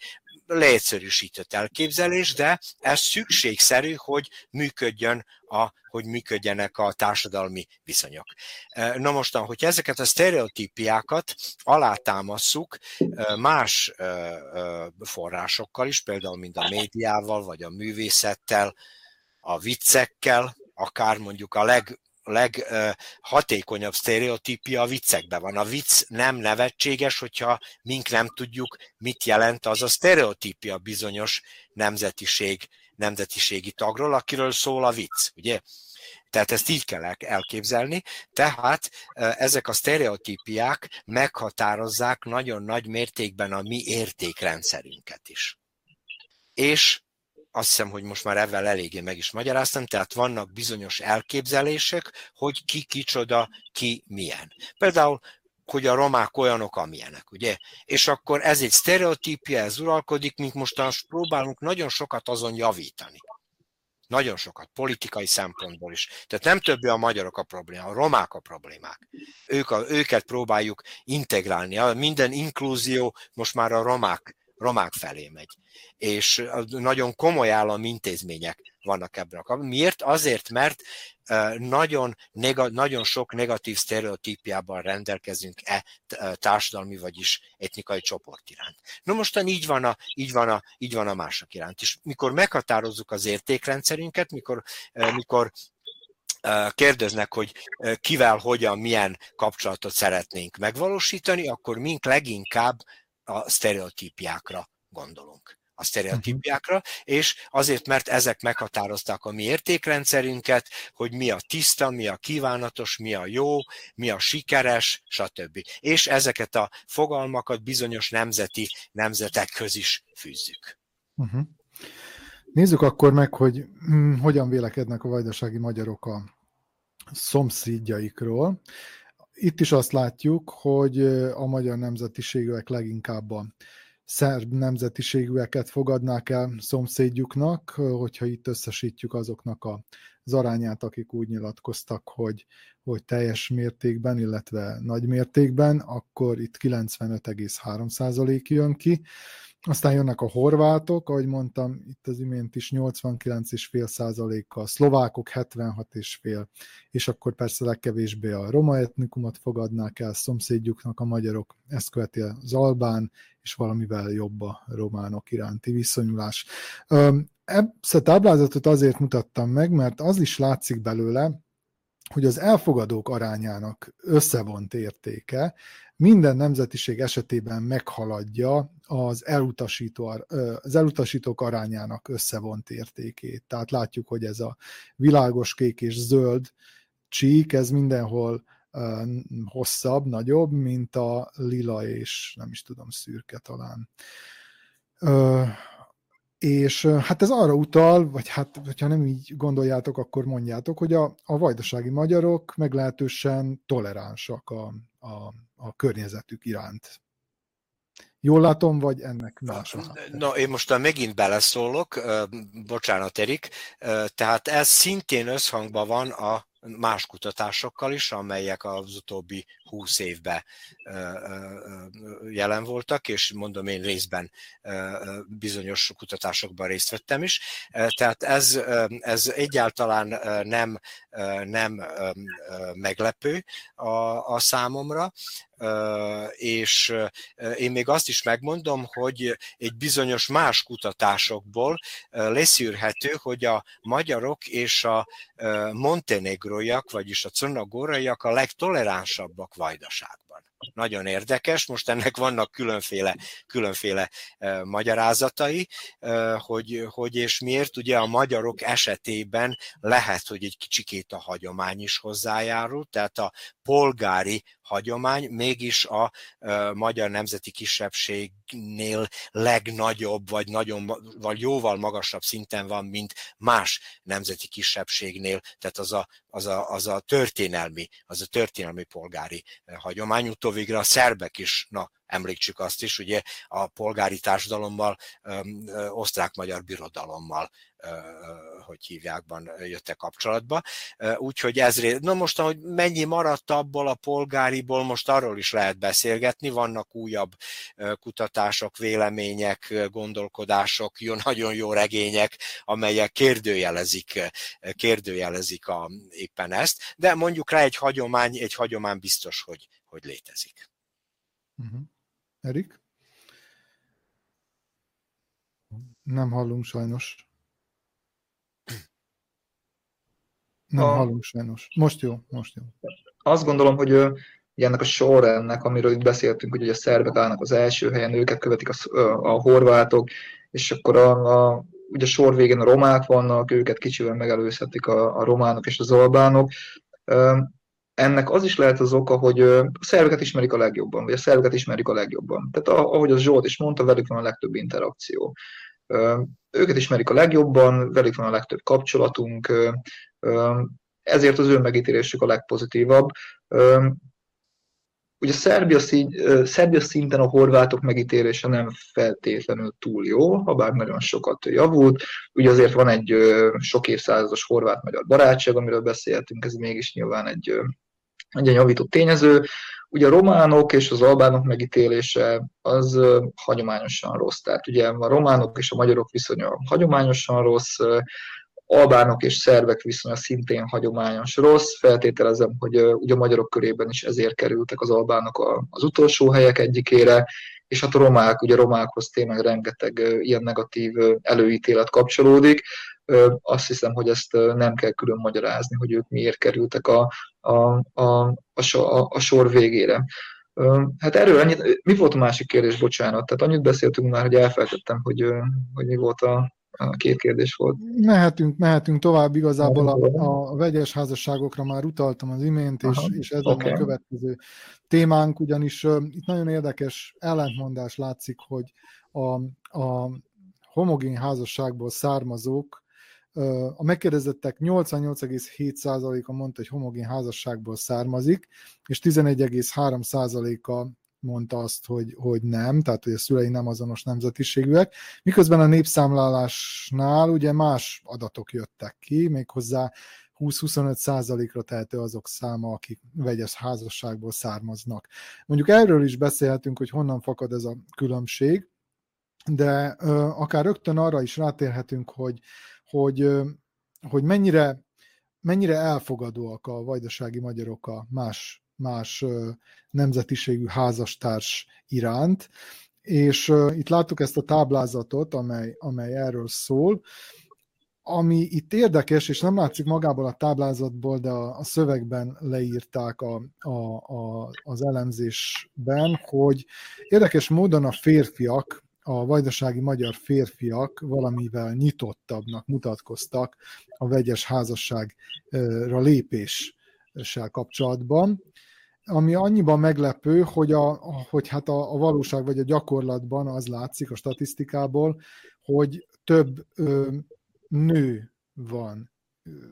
leegyszerűsített elképzelés, de ez szükségszerű, hogy működjön a, hogy működjenek a társadalmi viszonyok. Na mostan, hogy ezeket a sztereotípiákat alátámasszuk más forrásokkal is, például mint a médiával, vagy a művészettel, a viccekkel, akár mondjuk a leg leghatékonyabb sztereotípia a viccekben van. A vicc nem nevetséges, hogyha mink nem tudjuk, mit jelent az a sztereotípia bizonyos nemzetiség, nemzetiségi tagról, akiről szól a vicc, ugye? Tehát ezt így kell elképzelni. Tehát ezek a sztereotípiák meghatározzák nagyon nagy mértékben a mi értékrendszerünket is. És azt hiszem, hogy most már ezzel eléggé meg is magyaráztam, tehát vannak bizonyos elképzelések, hogy ki kicsoda, ki milyen. Például hogy a romák olyanok, amilyenek, ugye? És akkor ez egy sztereotípia, ez uralkodik, mint most próbálunk nagyon sokat azon javítani. Nagyon sokat, politikai szempontból is. Tehát nem többé a magyarok a probléma, a romák a problémák. Ők a, őket próbáljuk integrálni. Minden inklúzió most már a romák, romák felé megy. És nagyon komoly állami intézmények vannak ebben a Miért? Azért, mert nagyon, nega, nagyon sok negatív sztereotípiában rendelkezünk e társadalmi, vagyis etnikai csoport iránt. No mostan így van, a, így, van a, így van a mások iránt. És mikor meghatározzuk az értékrendszerünket, mikor, mikor kérdeznek, hogy kivel, hogyan, milyen kapcsolatot szeretnénk megvalósítani, akkor mink leginkább a sztereotípiákra gondolunk a sztereotípiákra, uh-huh. és azért, mert ezek meghatározták a mi értékrendszerünket, hogy mi a tiszta, mi a kívánatos, mi a jó, mi a sikeres, stb. És ezeket a fogalmakat bizonyos nemzeti nemzetekhez is fűzzük. Uh-huh. Nézzük akkor meg, hogy hm, hogyan vélekednek a vajdasági magyarok a szomszédjaikról. Itt is azt látjuk, hogy a magyar nemzetiségűek leginkább a szerb nemzetiségűeket fogadnák el szomszédjuknak, hogyha itt összesítjük azoknak az arányát, akik úgy nyilatkoztak, hogy, hogy teljes mértékben, illetve nagy mértékben, akkor itt 95,3% jön ki. Aztán jönnek a horvátok, ahogy mondtam, itt az imént is 89,5 százalékkal, szlovákok 76,5, és akkor persze legkevésbé a roma etnikumot fogadnák el szomszédjuknak a magyarok, ezt követi az albán, és valamivel jobb a románok iránti viszonyulás. Ezt a táblázatot azért mutattam meg, mert az is látszik belőle, hogy az elfogadók arányának összevont értéke minden nemzetiség esetében meghaladja az, elutasító, az elutasítók arányának összevont értékét. Tehát látjuk, hogy ez a világos kék és zöld csík, ez mindenhol hosszabb, nagyobb, mint a lila és nem is tudom, szürke talán. És hát ez arra utal, vagy hát, hogyha nem így gondoljátok, akkor mondjátok, hogy a, a vajdasági magyarok meglehetősen toleránsak a, a, a környezetük iránt. Jól látom, vagy ennek más a No, én most megint beleszólok, bocsánat Erik, tehát ez szintén összhangban van a más kutatásokkal is, amelyek az utóbbi húsz évben jelen voltak, és mondom én részben bizonyos kutatásokban részt vettem is. Tehát ez, ez egyáltalán nem, nem meglepő a, a számomra, és én még azt is megmondom, hogy egy bizonyos más kutatásokból leszűrhető, hogy a magyarok és a montenegróiak, vagyis a cunagoraiak a legtoleránsabbak Vajdaságban. Nagyon érdekes, most ennek vannak különféle, különféle magyarázatai, hogy, hogy és miért. Ugye a magyarok esetében lehet, hogy egy kicsikét a hagyomány is hozzájárul, tehát a polgári hagyomány mégis a magyar nemzeti kisebbségnél legnagyobb, vagy, nagyon, vagy jóval magasabb szinten van, mint más nemzeti kisebbségnél, tehát az a, az a, az a történelmi, az a történelmi polgári hagyomány. Utóvégre a szerbek is, na, említsük azt is, ugye a polgári társadalommal, osztrák-magyar birodalommal hogy hívjákban jöttek kapcsolatba. Úgyhogy ez, na most, hogy mennyi maradt abból a polgáriból, most arról is lehet beszélgetni, vannak újabb kutatások, vélemények, gondolkodások, jó, nagyon jó regények, amelyek kérdőjelezik, kérdőjelezik a, éppen ezt, de mondjuk rá egy hagyomány, egy hagyomány biztos, hogy, hogy létezik. Uh-huh. Erik? Nem hallunk sajnos. Nem a... hallunk sajnos. Most jó, most jó. Azt gondolom, hogy ugye ennek a sorrendnek, amiről itt beszéltünk, hogy a szerbek állnak az első helyen, őket követik a, a horvátok, és akkor a, a, ugye a sor végén a romák vannak, őket kicsivel megelőzhetik a, a románok és az albánok. Ennek az is lehet az oka, hogy a szerveket ismerik a legjobban, vagy a szerveket ismerik a legjobban. Tehát ahogy az Zsolt is mondta, velük van a legtöbb interakció. Őket ismerik a legjobban, velük van a legtöbb kapcsolatunk, ezért az ő megítélésük a legpozitívabb. Ugye Szerbia, szín, Szerbia szinten a horvátok megítélése nem feltétlenül túl jó, ha bár nagyon sokat javult. Ugye azért van egy sok évszázados horvát-magyar barátság, amiről beszéltünk, ez mégis nyilván egy, egy javított tényező. Ugye a románok és az albánok megítélése az hagyományosan rossz. Tehát ugye a románok és a magyarok viszonya hagyományosan rossz, albánok és szervek viszonya szintén hagyományos rossz. Feltételezem, hogy ugye a magyarok körében is ezért kerültek az albánok az utolsó helyek egyikére, és hát a romák, ugye a romákhoz tényleg rengeteg ilyen negatív előítélet kapcsolódik. Azt hiszem, hogy ezt nem kell külön magyarázni, hogy ők miért kerültek a, a, a, a, a sor végére. Hát erről annyit, mi volt a másik kérdés, bocsánat? Tehát annyit beszéltünk már, hogy elfelejtettem, hogy, hogy mi volt a, a két kérdés volt. Mehetünk, mehetünk tovább, igazából a, a vegyes házasságokra már utaltam az imént, és, és ez okay. a következő témánk, ugyanis uh, itt nagyon érdekes ellentmondás látszik, hogy a, a homogén házasságból származók, a megkérdezettek 88,7%-a mondta, hogy homogén házasságból származik, és 11,3%-a mondta azt, hogy, hogy nem, tehát hogy a szülei nem azonos nemzetiségűek, miközben a népszámlálásnál ugye más adatok jöttek ki, méghozzá 20-25 százalékra tehető azok száma, akik vegyes házasságból származnak. Mondjuk erről is beszélhetünk, hogy honnan fakad ez a különbség, de ö, akár rögtön arra is rátérhetünk, hogy, hogy, hogy mennyire, mennyire elfogadóak a vajdasági magyarok a más más nemzetiségű házastárs iránt, és itt láttuk ezt a táblázatot, amely, amely erről szól, ami itt érdekes, és nem látszik magából a táblázatból, de a, a szövegben leírták a, a, a, az elemzésben, hogy érdekes módon a férfiak, a vajdasági magyar férfiak valamivel nyitottabbnak mutatkoztak a vegyes házasságra lépéssel kapcsolatban ami annyiban meglepő, hogy, a, hogy hát a, a valóság vagy a gyakorlatban az látszik a statisztikából, hogy több ö, nő van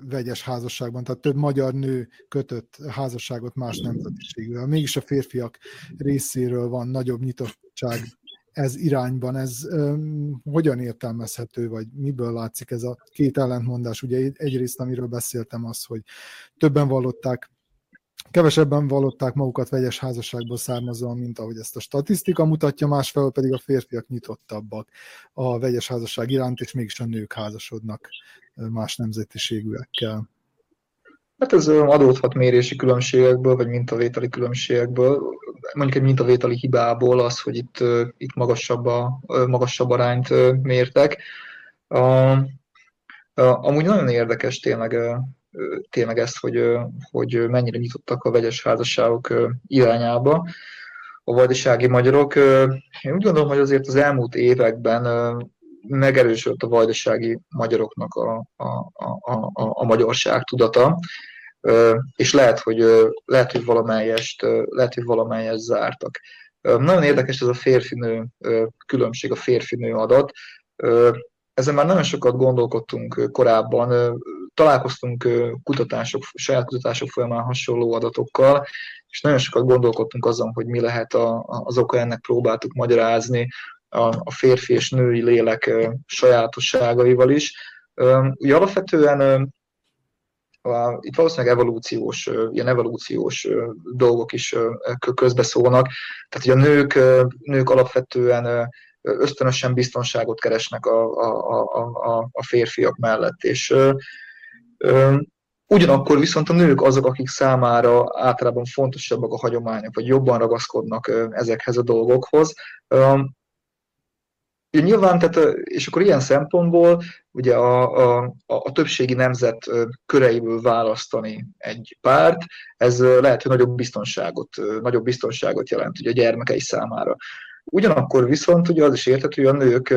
vegyes házasságban, tehát több magyar nő kötött házasságot más nemzetiségűvel. Mégis a férfiak részéről van nagyobb nyitottság ez irányban. Ez um, hogyan értelmezhető, vagy miből látszik ez a két ellentmondás? Ugye egyrészt, amiről beszéltem, az, hogy többen vallották Kevesebben vallották magukat vegyes házasságból származóan, mint ahogy ezt a statisztika mutatja, másfelől pedig a férfiak nyitottabbak a vegyes házasság iránt, és mégis a nők házasodnak más nemzetiségűekkel. Hát ez adódhat mérési különbségekből, vagy mintavételi különbségekből. Mondjuk egy mintavételi hibából az, hogy itt, itt magasabb, a, magasabb arányt mértek. Amúgy nagyon érdekes tényleg tényleg ezt, hogy, hogy mennyire nyitottak a vegyes házasságok irányába a vajdasági magyarok. Én úgy gondolom, hogy azért az elmúlt években megerősödött a vajdasági magyaroknak a, a, a, a, a magyarság tudata, és lehet, hogy, lehet, hogy valamelyest, lehet, hogy valamelyest zártak. Nagyon érdekes ez a férfinő különbség, a férfinő adat. Ezen már nagyon sokat gondolkodtunk korábban, találkoztunk kutatások, saját kutatások folyamán hasonló adatokkal, és nagyon sokat gondolkodtunk azon, hogy mi lehet a, az oka ennek, próbáltuk magyarázni a, férfi és női lélek sajátosságaival is. Ugye alapvetően itt valószínűleg evolúciós, ilyen evolúciós dolgok is közbeszólnak. Tehát, hogy a nők, nők alapvetően ösztönösen biztonságot keresnek a, a, a, a férfiak mellett, és Ugyanakkor viszont a nők azok, akik számára általában fontosabbak a hagyományok, vagy jobban ragaszkodnak ezekhez a dolgokhoz. Nyilván, tehát, és akkor ilyen szempontból ugye a, a, a többségi nemzet köreiből választani egy párt, ez lehet, hogy nagyobb biztonságot, nagyobb biztonságot jelent ugye a gyermekei számára. Ugyanakkor viszont ugye az is érthető, hogy a nők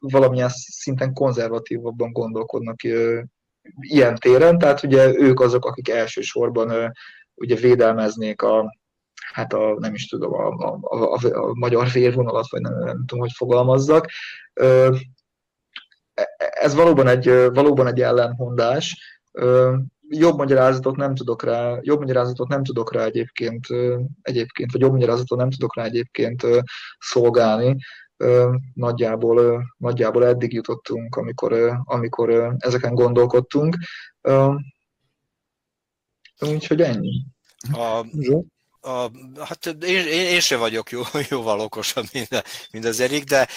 valamilyen szinten konzervatívabban gondolkodnak ilyen téren, tehát ugye ők azok, akik elsősorban ugye védelmeznék a, hát a, nem is tudom, a, a, a, a magyar vérvonalat, vagy nem, nem tudom, hogy fogalmazzak. Ez valóban egy, valóban egy ellenhondás. jobb magyarázatot nem tudok rá, jobb magyarázatot nem tudok rá egyébként, egyébként vagy jobb magyarázatot nem tudok rá egyébként szolgálni. Nagyjából, nagyjából eddig jutottunk, amikor, amikor ezeken gondolkodtunk. Úgyhogy ennyi. A, a, hát én, én, én sem vagyok jó, jóval okosabb, mint, mint az Erik, de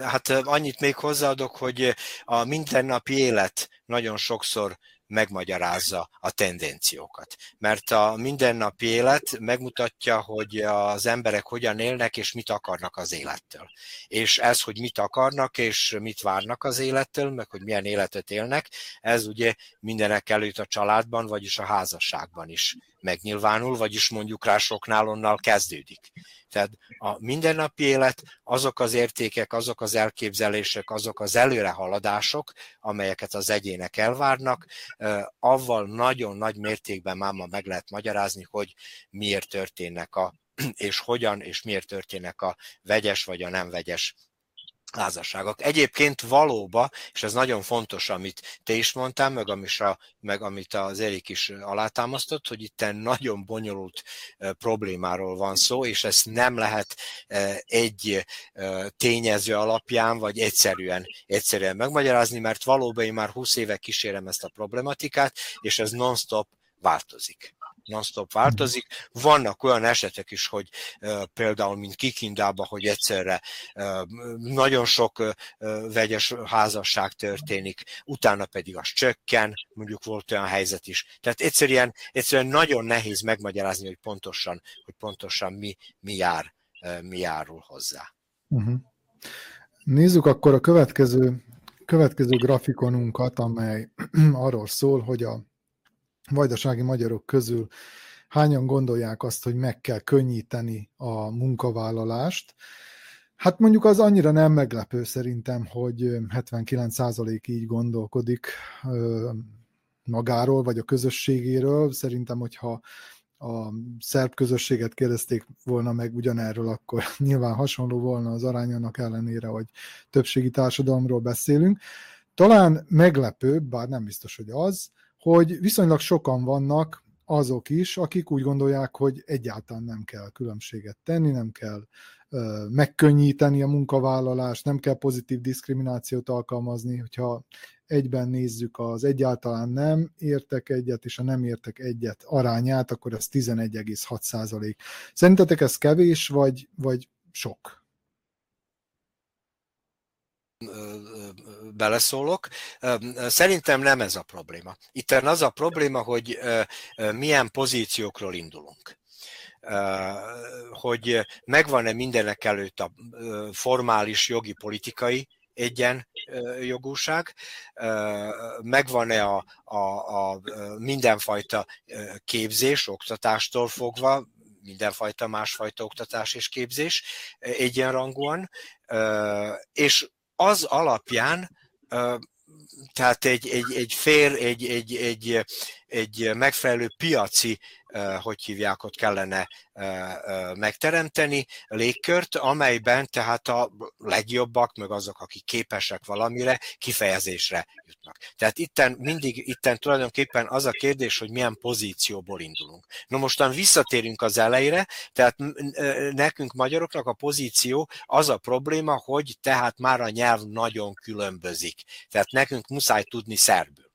hát annyit még hozzáadok, hogy a mindennapi élet nagyon sokszor megmagyarázza a tendenciókat. Mert a mindennapi élet megmutatja, hogy az emberek hogyan élnek, és mit akarnak az élettől. És ez, hogy mit akarnak, és mit várnak az élettől, meg hogy milyen életet élnek, ez ugye mindenek előtt a családban, vagyis a házasságban is megnyilvánul, vagyis mondjuk rá soknál onnal kezdődik. Tehát a mindennapi élet, azok az értékek, azok az elképzelések, azok az előrehaladások, amelyeket az egyének elvárnak, avval nagyon nagy mértékben máma meg lehet magyarázni, hogy miért történnek a és hogyan és miért történnek a vegyes vagy a nem vegyes házasságok. Egyébként valóba, és ez nagyon fontos, amit te is mondtál, meg, amit, a, meg amit az Erik is alátámasztott, hogy itt nagyon bonyolult problémáról van szó, és ezt nem lehet egy tényező alapján, vagy egyszerűen, egyszerűen megmagyarázni, mert valóban én már 20 éve kísérem ezt a problematikát, és ez non-stop változik non-stop változik. Vannak olyan esetek is, hogy például, mint Kikindában, hogy egyszerre nagyon sok vegyes házasság történik, utána pedig az csökken, mondjuk volt olyan helyzet is. Tehát egyszerűen, egyszerűen nagyon nehéz megmagyarázni, hogy pontosan, hogy pontosan mi, mi, jár, mi járul hozzá. Uh-huh. Nézzük akkor a következő, következő grafikonunkat, amely arról szól, hogy a vajdasági magyarok közül hányan gondolják azt, hogy meg kell könnyíteni a munkavállalást. Hát mondjuk az annyira nem meglepő szerintem, hogy 79% így gondolkodik magáról, vagy a közösségéről. Szerintem, hogyha a szerb közösséget kérdezték volna meg ugyanerről, akkor nyilván hasonló volna az arány annak ellenére, hogy többségi társadalomról beszélünk. Talán meglepőbb, bár nem biztos, hogy az, hogy viszonylag sokan vannak azok is, akik úgy gondolják, hogy egyáltalán nem kell különbséget tenni, nem kell ö, megkönnyíteni a munkavállalást, nem kell pozitív diszkriminációt alkalmazni, hogyha egyben nézzük az egyáltalán nem értek egyet, és a nem értek egyet arányát, akkor ez 11,6 százalék. Szerintetek ez kevés, vagy, vagy sok? Beleszólok. Szerintem nem ez a probléma. Itt az a probléma, hogy milyen pozíciókról indulunk hogy megvan-e mindenek előtt a formális jogi politikai egyenjogúság, megvan-e a, a, a mindenfajta képzés, oktatástól fogva, mindenfajta másfajta oktatás és képzés egyenrangúan, és az alapján, tehát egy, egy, egy fér, egy, egy, egy, egy megfelelő piaci hogy hívják, ott kellene megteremteni légkört, amelyben tehát a legjobbak, meg azok, akik képesek valamire, kifejezésre jutnak. Tehát itten mindig, itten tulajdonképpen az a kérdés, hogy milyen pozícióból indulunk. No mostan visszatérünk az elejére, tehát nekünk magyaroknak a pozíció az a probléma, hogy tehát már a nyelv nagyon különbözik. Tehát nekünk muszáj tudni szerbül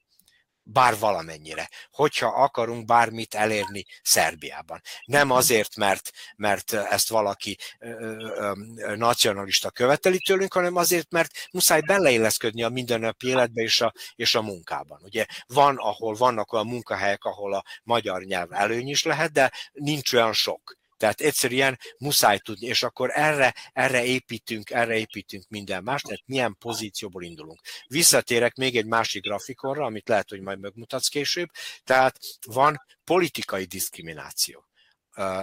bár valamennyire, hogyha akarunk bármit elérni Szerbiában. Nem azért, mert, mert ezt valaki ö, ö, nacionalista követeli tőlünk, hanem azért, mert muszáj beleilleszkedni a mindennapi életbe és a, és a munkában. Ugye van, ahol vannak olyan munkahelyek, ahol a magyar nyelv előny is lehet, de nincs olyan sok. Tehát egyszerűen muszáj tudni, és akkor erre, erre építünk, erre építünk minden más, tehát milyen pozícióból indulunk. Visszatérek még egy másik grafikonra, amit lehet, hogy majd megmutatsz később, tehát van politikai diszkrimináció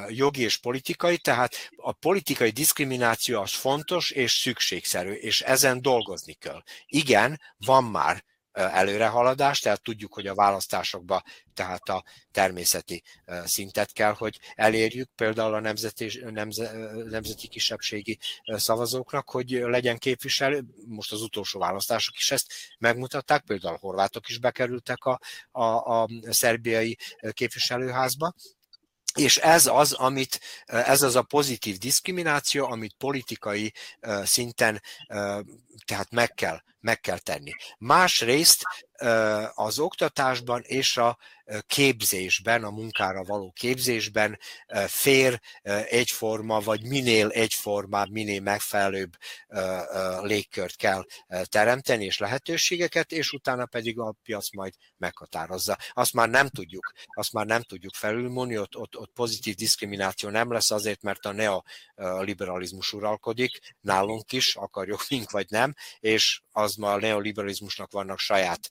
jogi és politikai, tehát a politikai diszkrimináció az fontos és szükségszerű, és ezen dolgozni kell. Igen, van már előrehaladás, tehát tudjuk, hogy a választásokba tehát a természeti szintet kell, hogy elérjük, például a nemzeti, nemze, nemzeti kisebbségi szavazóknak, hogy legyen képviselő. Most az utolsó választások is ezt megmutatták, például a horvátok is bekerültek a, a, a szerbiai képviselőházba, és ez az, amit, ez az a pozitív diszkrimináció, amit politikai szinten tehát meg kell, meg kell tenni. Másrészt az oktatásban és a képzésben, a munkára való képzésben fér egyforma, vagy minél egyformább, minél megfelelőbb légkört kell teremteni, és lehetőségeket, és utána pedig a piac majd meghatározza. Azt már nem tudjuk, azt már nem tudjuk felülmúlni, ott, ott, ott pozitív diszkrimináció nem lesz azért, mert a neoliberalizmus uralkodik, nálunk is, akarjuk mink vagy nem, és az ma a neoliberalizmusnak vannak saját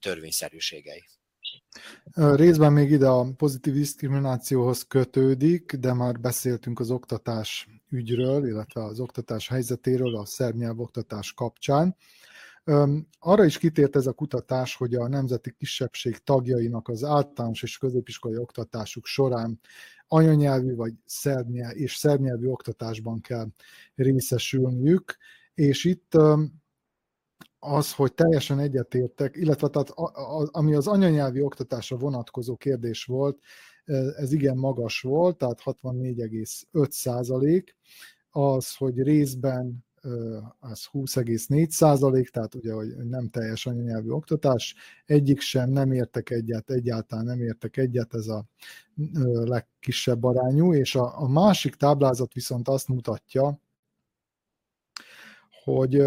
törvényszerűségei. Részben még ide a pozitív diszkriminációhoz kötődik, de már beszéltünk az oktatás ügyről, illetve az oktatás helyzetéről a szerb nyelvoktatás kapcsán. Arra is kitért ez a kutatás, hogy a nemzeti kisebbség tagjainak az általános és középiskolai oktatásuk során anyanyelvű vagy szerbnyelvű és szerbnyelvű oktatásban kell részesülniük, és itt az, hogy teljesen egyetértek, illetve tehát a, a, ami az anyanyelvi oktatásra vonatkozó kérdés volt, ez igen magas volt, tehát 64,5 százalék, az, hogy részben az 20,4 százalék, tehát ugye, hogy nem teljes anyanyelvi oktatás, egyik sem nem értek egyet, egyáltalán nem értek egyet, ez a legkisebb arányú, és a, a másik táblázat viszont azt mutatja, hogy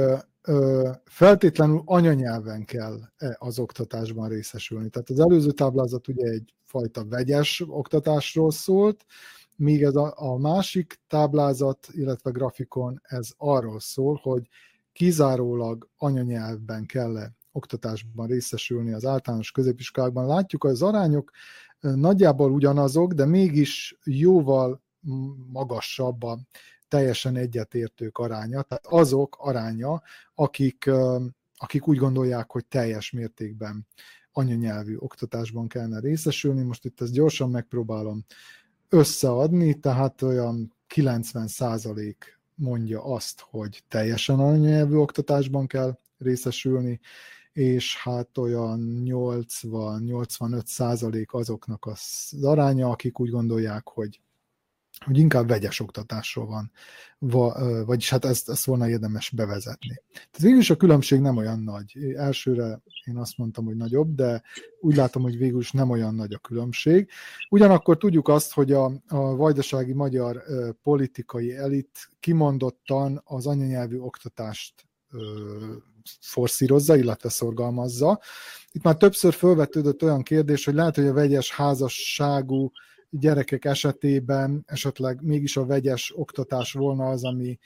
feltétlenül anyanyelven kell az oktatásban részesülni. Tehát az előző táblázat ugye egyfajta vegyes oktatásról szólt, míg ez a, a másik táblázat, illetve grafikon ez arról szól, hogy kizárólag anyanyelvben kell -e oktatásban részesülni az általános középiskolákban. Látjuk, hogy az arányok nagyjából ugyanazok, de mégis jóval magasabb a teljesen egyetértők aránya, tehát azok aránya, akik, akik úgy gondolják, hogy teljes mértékben anyanyelvű oktatásban kellene részesülni. Most itt ezt gyorsan megpróbálom összeadni, tehát olyan 90 százalék mondja azt, hogy teljesen anyanyelvű oktatásban kell részesülni, és hát olyan 80-85 százalék azoknak az aránya, akik úgy gondolják, hogy hogy inkább vegyes oktatásról van, vagyis hát ezt, ezt volna érdemes bevezetni. Tehát végülis a különbség nem olyan nagy. Elsőre én azt mondtam, hogy nagyobb, de úgy látom, hogy végül is nem olyan nagy a különbség. Ugyanakkor tudjuk azt, hogy a, a vajdasági magyar politikai elit kimondottan az anyanyelvű oktatást forszírozza, illetve szorgalmazza. Itt már többször felvetődött olyan kérdés, hogy lehet, hogy a vegyes házasságú gyerekek esetében esetleg mégis a vegyes oktatás volna az, ami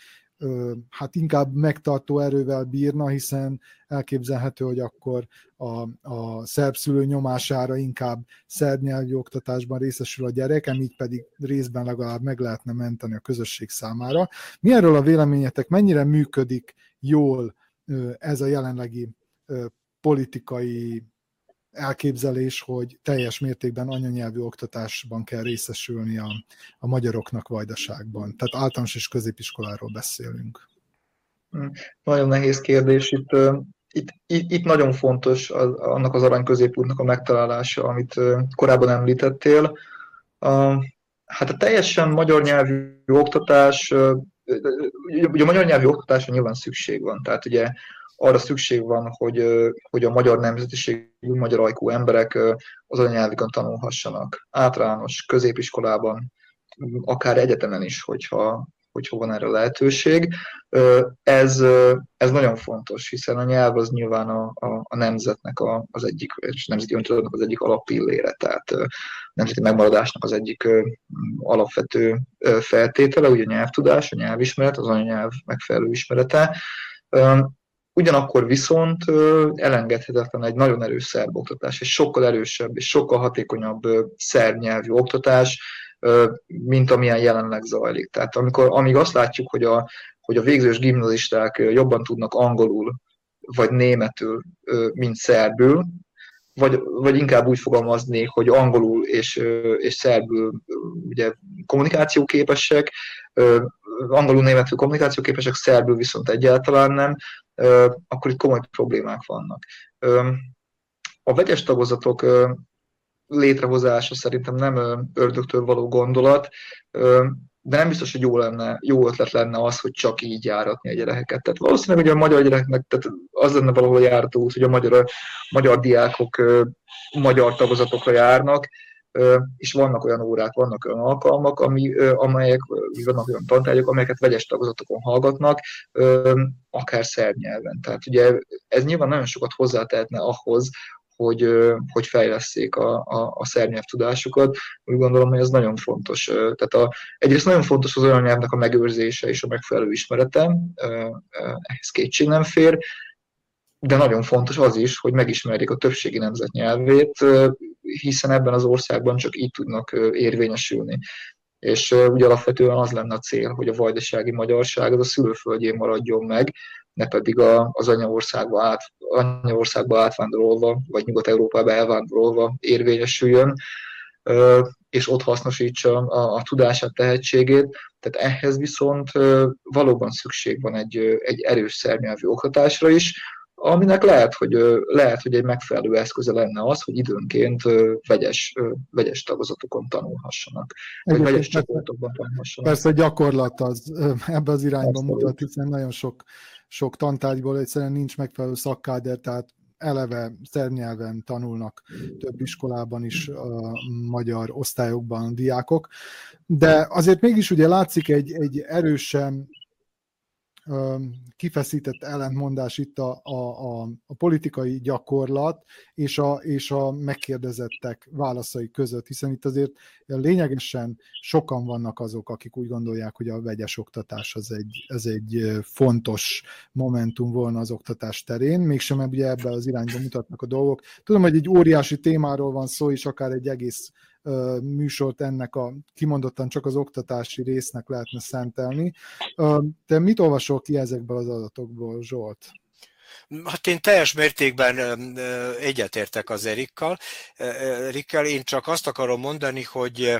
hát inkább megtartó erővel bírna, hiszen elképzelhető, hogy akkor a, a szerb szülő nyomására inkább szerb nyelvű oktatásban részesül a gyerek, így pedig részben legalább meg lehetne menteni a közösség számára. Mi erről a véleményetek, mennyire működik jól ez a jelenlegi politikai elképzelés, hogy teljes mértékben anyanyelvű oktatásban kell részesülni a, a magyaroknak vajdaságban. Tehát általános és középiskoláról beszélünk. Nagyon nehéz kérdés. Itt, itt, itt, itt nagyon fontos az, annak az arany középútnak a megtalálása, amit korábban említettél. Hát a teljesen magyar nyelvű oktatás, ugye a magyar nyelvű oktatásra nyilván szükség van. Tehát ugye arra szükség van, hogy, hogy a magyar nemzetiségű, magyar ajkú emberek az anyanyelvükön tanulhassanak. Általános, középiskolában, akár egyetemen is, hogyha, hogyha van erre lehetőség. Ez, ez nagyon fontos, hiszen a nyelv az nyilván a, a, a nemzetnek a, az egyik, és nemzeti öntudatnak az egyik alapillére, tehát a nemzeti megmaradásnak az egyik alapvető feltétele, ugye a nyelvtudás, a nyelvismeret, az anyanyelv megfelelő ismerete. Ugyanakkor viszont elengedhetetlen egy nagyon erős szerb oktatás, egy sokkal erősebb és sokkal hatékonyabb szerb nyelvű oktatás, mint amilyen jelenleg zajlik. Tehát amikor, amíg azt látjuk, hogy a, hogy a végzős gimnazisták jobban tudnak angolul vagy németül, mint szerbül, vagy, vagy inkább úgy fogalmazni, hogy angolul és, és szerbül ugye kommunikációképesek, angolul, németül kommunikációképesek, szerbül viszont egyáltalán nem, akkor itt komoly problémák vannak. A vegyes tagozatok létrehozása szerintem nem ördögtől való gondolat, de nem biztos, hogy jó, lenne, jó ötlet lenne az, hogy csak így járatni a gyerekeket. Tehát valószínűleg hogy a magyar gyereknek tehát az lenne valahol a járató út, hogy a magyar, magyar diákok magyar tagozatokra járnak, és vannak olyan órák, vannak olyan alkalmak, ami, amelyek, vannak olyan tantárgyak, amelyeket vegyes tagozatokon hallgatnak, akár szerb nyelven. Tehát ugye ez nyilván nagyon sokat hozzátehetne ahhoz, hogy, hogy fejleszték a, a, a szernyelv tudásukat. Úgy gondolom, hogy ez nagyon fontos. Tehát a, egyrészt nagyon fontos az olyan nyelvnek a megőrzése és a megfelelő ismerete, ehhez kétség nem fér, de nagyon fontos az is, hogy megismerjék a többségi nemzet nyelvét, hiszen ebben az országban csak így tudnak érvényesülni. És ugye alapvetően az lenne a cél, hogy a vajdasági magyarság az a szülőföldjén maradjon meg, ne pedig a, az anyaországba, át, anyaországba átvándorolva, vagy Nyugat-Európába elvándorolva érvényesüljön, és ott hasznosítsa a, a tudását, tehetségét. Tehát ehhez viszont valóban szükség van egy, egy erős szernyelvű oktatásra is, aminek lehet, hogy, lehet, hogy egy megfelelő eszköze lenne az, hogy időnként vegyes, vegyes tagozatokon tanulhassanak, vagy vegyes csoportokban tanulhassanak. Persze gyakorlat az ebbe az irányba mutat, hiszen nagyon sok sok tantárgyból egyszerűen nincs megfelelő szakkáder, tehát eleve szernyelven tanulnak több iskolában is a magyar osztályokban a diákok, de azért mégis ugye látszik egy, egy erősen kifeszített ellentmondás itt a, a, a, a politikai gyakorlat és a, és a megkérdezettek válaszai között, hiszen itt azért lényegesen sokan vannak azok, akik úgy gondolják, hogy a vegyes oktatás az egy, ez egy fontos momentum volna az oktatás terén, mégsem ugye az irányba mutatnak a dolgok. Tudom, hogy egy óriási témáról van szó, és akár egy egész műsort ennek a kimondottan csak az oktatási résznek lehetne szentelni. Te mit olvasol ki ezekből az adatokból, Zsolt? Hát én teljes mértékben egyetértek az Erikkal. Erikkel én csak azt akarom mondani, hogy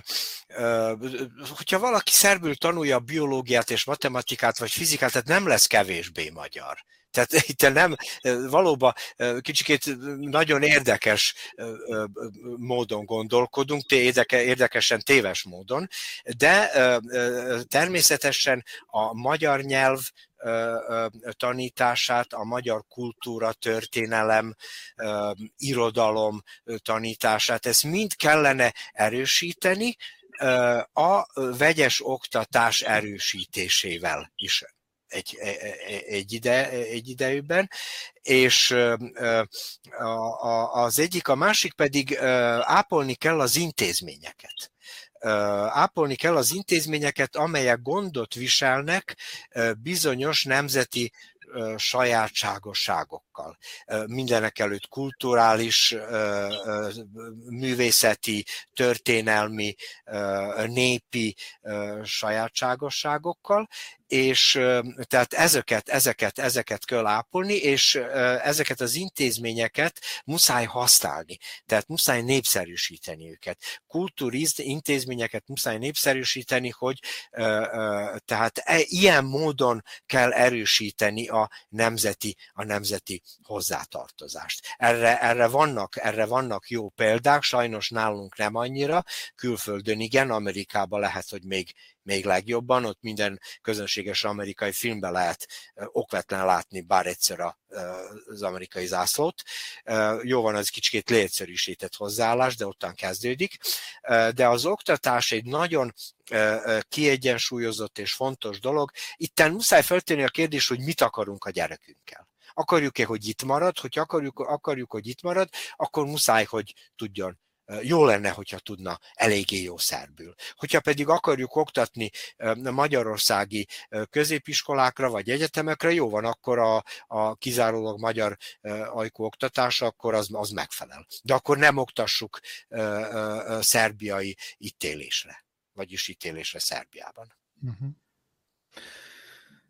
hogyha valaki szerbül tanulja biológiát és matematikát vagy fizikát, tehát nem lesz kevésbé magyar. Tehát itt nem, valóban kicsikét nagyon érdekes módon gondolkodunk, érdekesen téves módon, de természetesen a magyar nyelv tanítását, a magyar kultúra, történelem, irodalom tanítását, ezt mind kellene erősíteni, a vegyes oktatás erősítésével is egy, e, e, e, egy, ide, egy idejűben, és az egyik, a másik pedig ápolni kell az intézményeket ápolni kell az intézményeket, amelyek gondot viselnek bizonyos nemzeti sajátságosságokkal. Mindenek előtt kulturális, művészeti, történelmi, népi sajátságosságokkal, és tehát ezeket, ezeket, ezeket kell ápolni, és ezeket az intézményeket muszáj használni, tehát muszáj népszerűsíteni őket. Kultúriz intézményeket muszáj népszerűsíteni, hogy tehát e, ilyen módon kell erősíteni a nemzeti, a nemzeti hozzátartozást. Erre, erre, vannak, erre vannak jó példák, sajnos nálunk nem annyira, külföldön igen, Amerikában lehet, hogy még még legjobban, ott minden közönséges amerikai filmben lehet okvetlen látni bár egyszer az amerikai zászlót. Jó van, az kicsit leegyszerűsített hozzáállás, de ottan kezdődik. De az oktatás egy nagyon kiegyensúlyozott és fontos dolog. Itten muszáj feltenni a kérdés, hogy mit akarunk a gyerekünkkel. Akarjuk-e, hogy itt marad? Hogy akarjuk, akarjuk, hogy itt marad, akkor muszáj, hogy tudjon jó lenne, hogyha tudna eléggé jó szerbül. Hogyha pedig akarjuk oktatni magyarországi középiskolákra vagy egyetemekre, jó van, akkor a, a kizárólag magyar ajkú oktatás, akkor az, az megfelel. De akkor nem oktassuk szerbiai ítélésre, vagyis ítélésre Szerbiában. Uh-huh.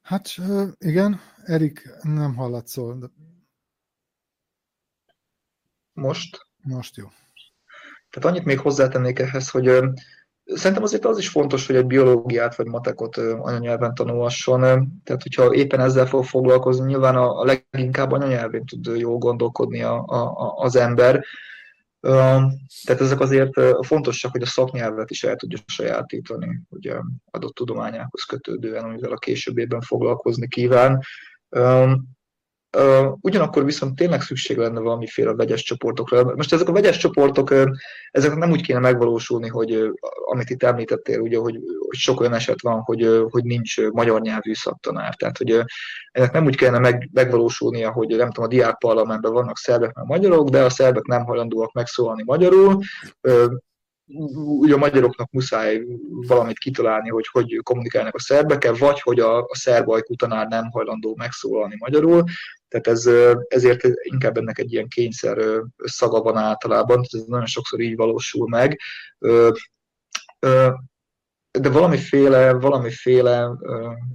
Hát igen, Erik nem hallatszol. most? Most jó. Tehát annyit még hozzátennék ehhez, hogy Szerintem azért az is fontos, hogy egy biológiát vagy matekot anyanyelven tanulhasson. Tehát, hogyha éppen ezzel fog foglalkozni, nyilván a, leginkább anyanyelvén tud jól gondolkodni a, a, az ember. Tehát ezek azért fontosak, hogy a szaknyelvet is el tudja sajátítani, ugye adott tudományához kötődően, amivel a későbbében foglalkozni kíván. Ugyanakkor viszont tényleg szükség lenne valamiféle vegyes csoportokra. Most ezek a vegyes csoportok, ezek nem úgy kéne megvalósulni, hogy amit itt említettél, ugye, hogy, hogy sok olyan eset van, hogy, hogy nincs magyar nyelvű szaktanár. Tehát, hogy ennek nem úgy kellene meg, megvalósulnia, hogy nem tudom, a diák parlamentben vannak szerbek, meg magyarok, de a szerbek nem hajlandóak megszólalni magyarul, ugye a magyaroknak muszáj valamit kitalálni, hogy hogy kommunikálnak a szerbekkel, vagy hogy a, a szerb ajkú tanár nem hajlandó megszólalni magyarul. Tehát ez, ezért inkább ennek egy ilyen kényszer szaga van általában, ez nagyon sokszor így valósul meg. De valamiféle, valamiféle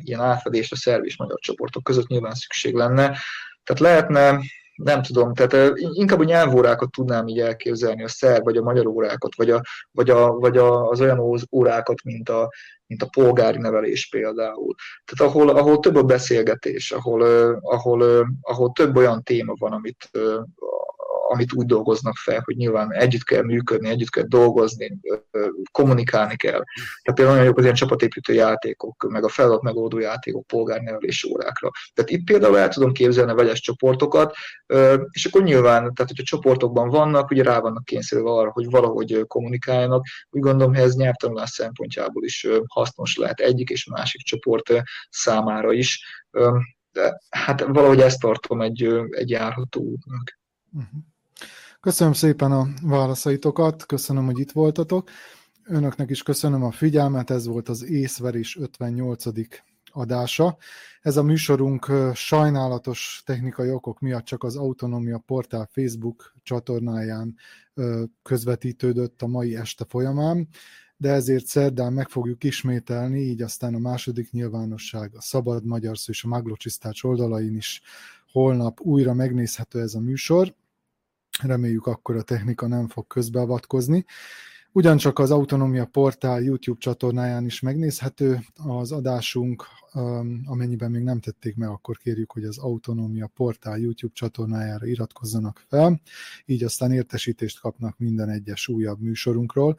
ilyen átfedés a szerb és magyar csoportok között nyilván szükség lenne. Tehát lehetne nem tudom, tehát inkább a nyelvórákat tudnám így elképzelni, a szerb vagy a magyar órákat, vagy, a, vagy, a, vagy a, az olyan órákat, mint a, mint a polgári nevelés például. Tehát ahol, ahol több a beszélgetés, ahol, ahol, ahol több olyan téma van, amit, amit úgy dolgoznak fel, hogy nyilván együtt kell működni, együtt kell dolgozni, kommunikálni kell. Tehát például nagyon jók az ilyen csapatépítő játékok, meg a feladat megoldó játékok polgárnevelés órákra. Tehát itt például el tudom képzelni a vegyes csoportokat, és akkor nyilván, tehát hogyha csoportokban vannak, ugye rá vannak kényszerülve arra, hogy valahogy kommunikáljanak. Úgy gondolom, hogy ez nyelvtanulás szempontjából is hasznos lehet egyik és másik csoport számára is. De hát valahogy ezt tartom egy, egy járható útnak. Uh-huh. Köszönöm szépen a válaszaitokat, köszönöm, hogy itt voltatok. Önöknek is köszönöm a figyelmet, ez volt az észverés 58. adása. Ez a műsorunk sajnálatos technikai okok miatt csak az Autonomia Portál Facebook csatornáján közvetítődött a mai este folyamán, de ezért szerdán meg fogjuk ismételni, így aztán a második nyilvánosság, a Szabad Magyar Szó és a Maglocsisztács oldalain is holnap újra megnézhető ez a műsor. Reméljük akkor a technika nem fog közbeavatkozni. Ugyancsak az Autonomia Portál YouTube csatornáján is megnézhető az adásunk, amennyiben még nem tették meg, akkor kérjük, hogy az Autonomia Portál YouTube csatornájára iratkozzanak fel, így aztán értesítést kapnak minden egyes újabb műsorunkról.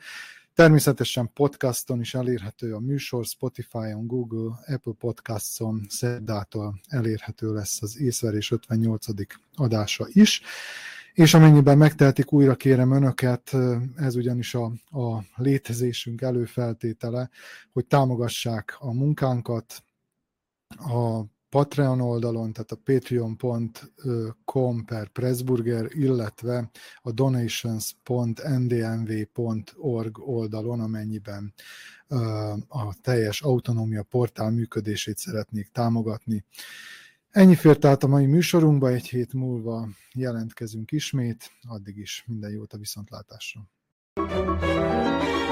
Természetesen podcaston is elérhető a műsor, Spotify-on, Google, Apple Podcasts-on szerdától elérhető lesz az észverés 58. adása is és amennyiben megtehetik, újra kérem önöket, ez ugyanis a, a létezésünk előfeltétele, hogy támogassák a munkánkat a Patreon oldalon, tehát a patreon.com per Pressburger, illetve a donations.ndmv.org oldalon, amennyiben a teljes autonómia portál működését szeretnék támogatni. Ennyi fért tehát a mai műsorunkba, egy hét múlva jelentkezünk ismét, addig is minden jót a viszontlátásra. thank you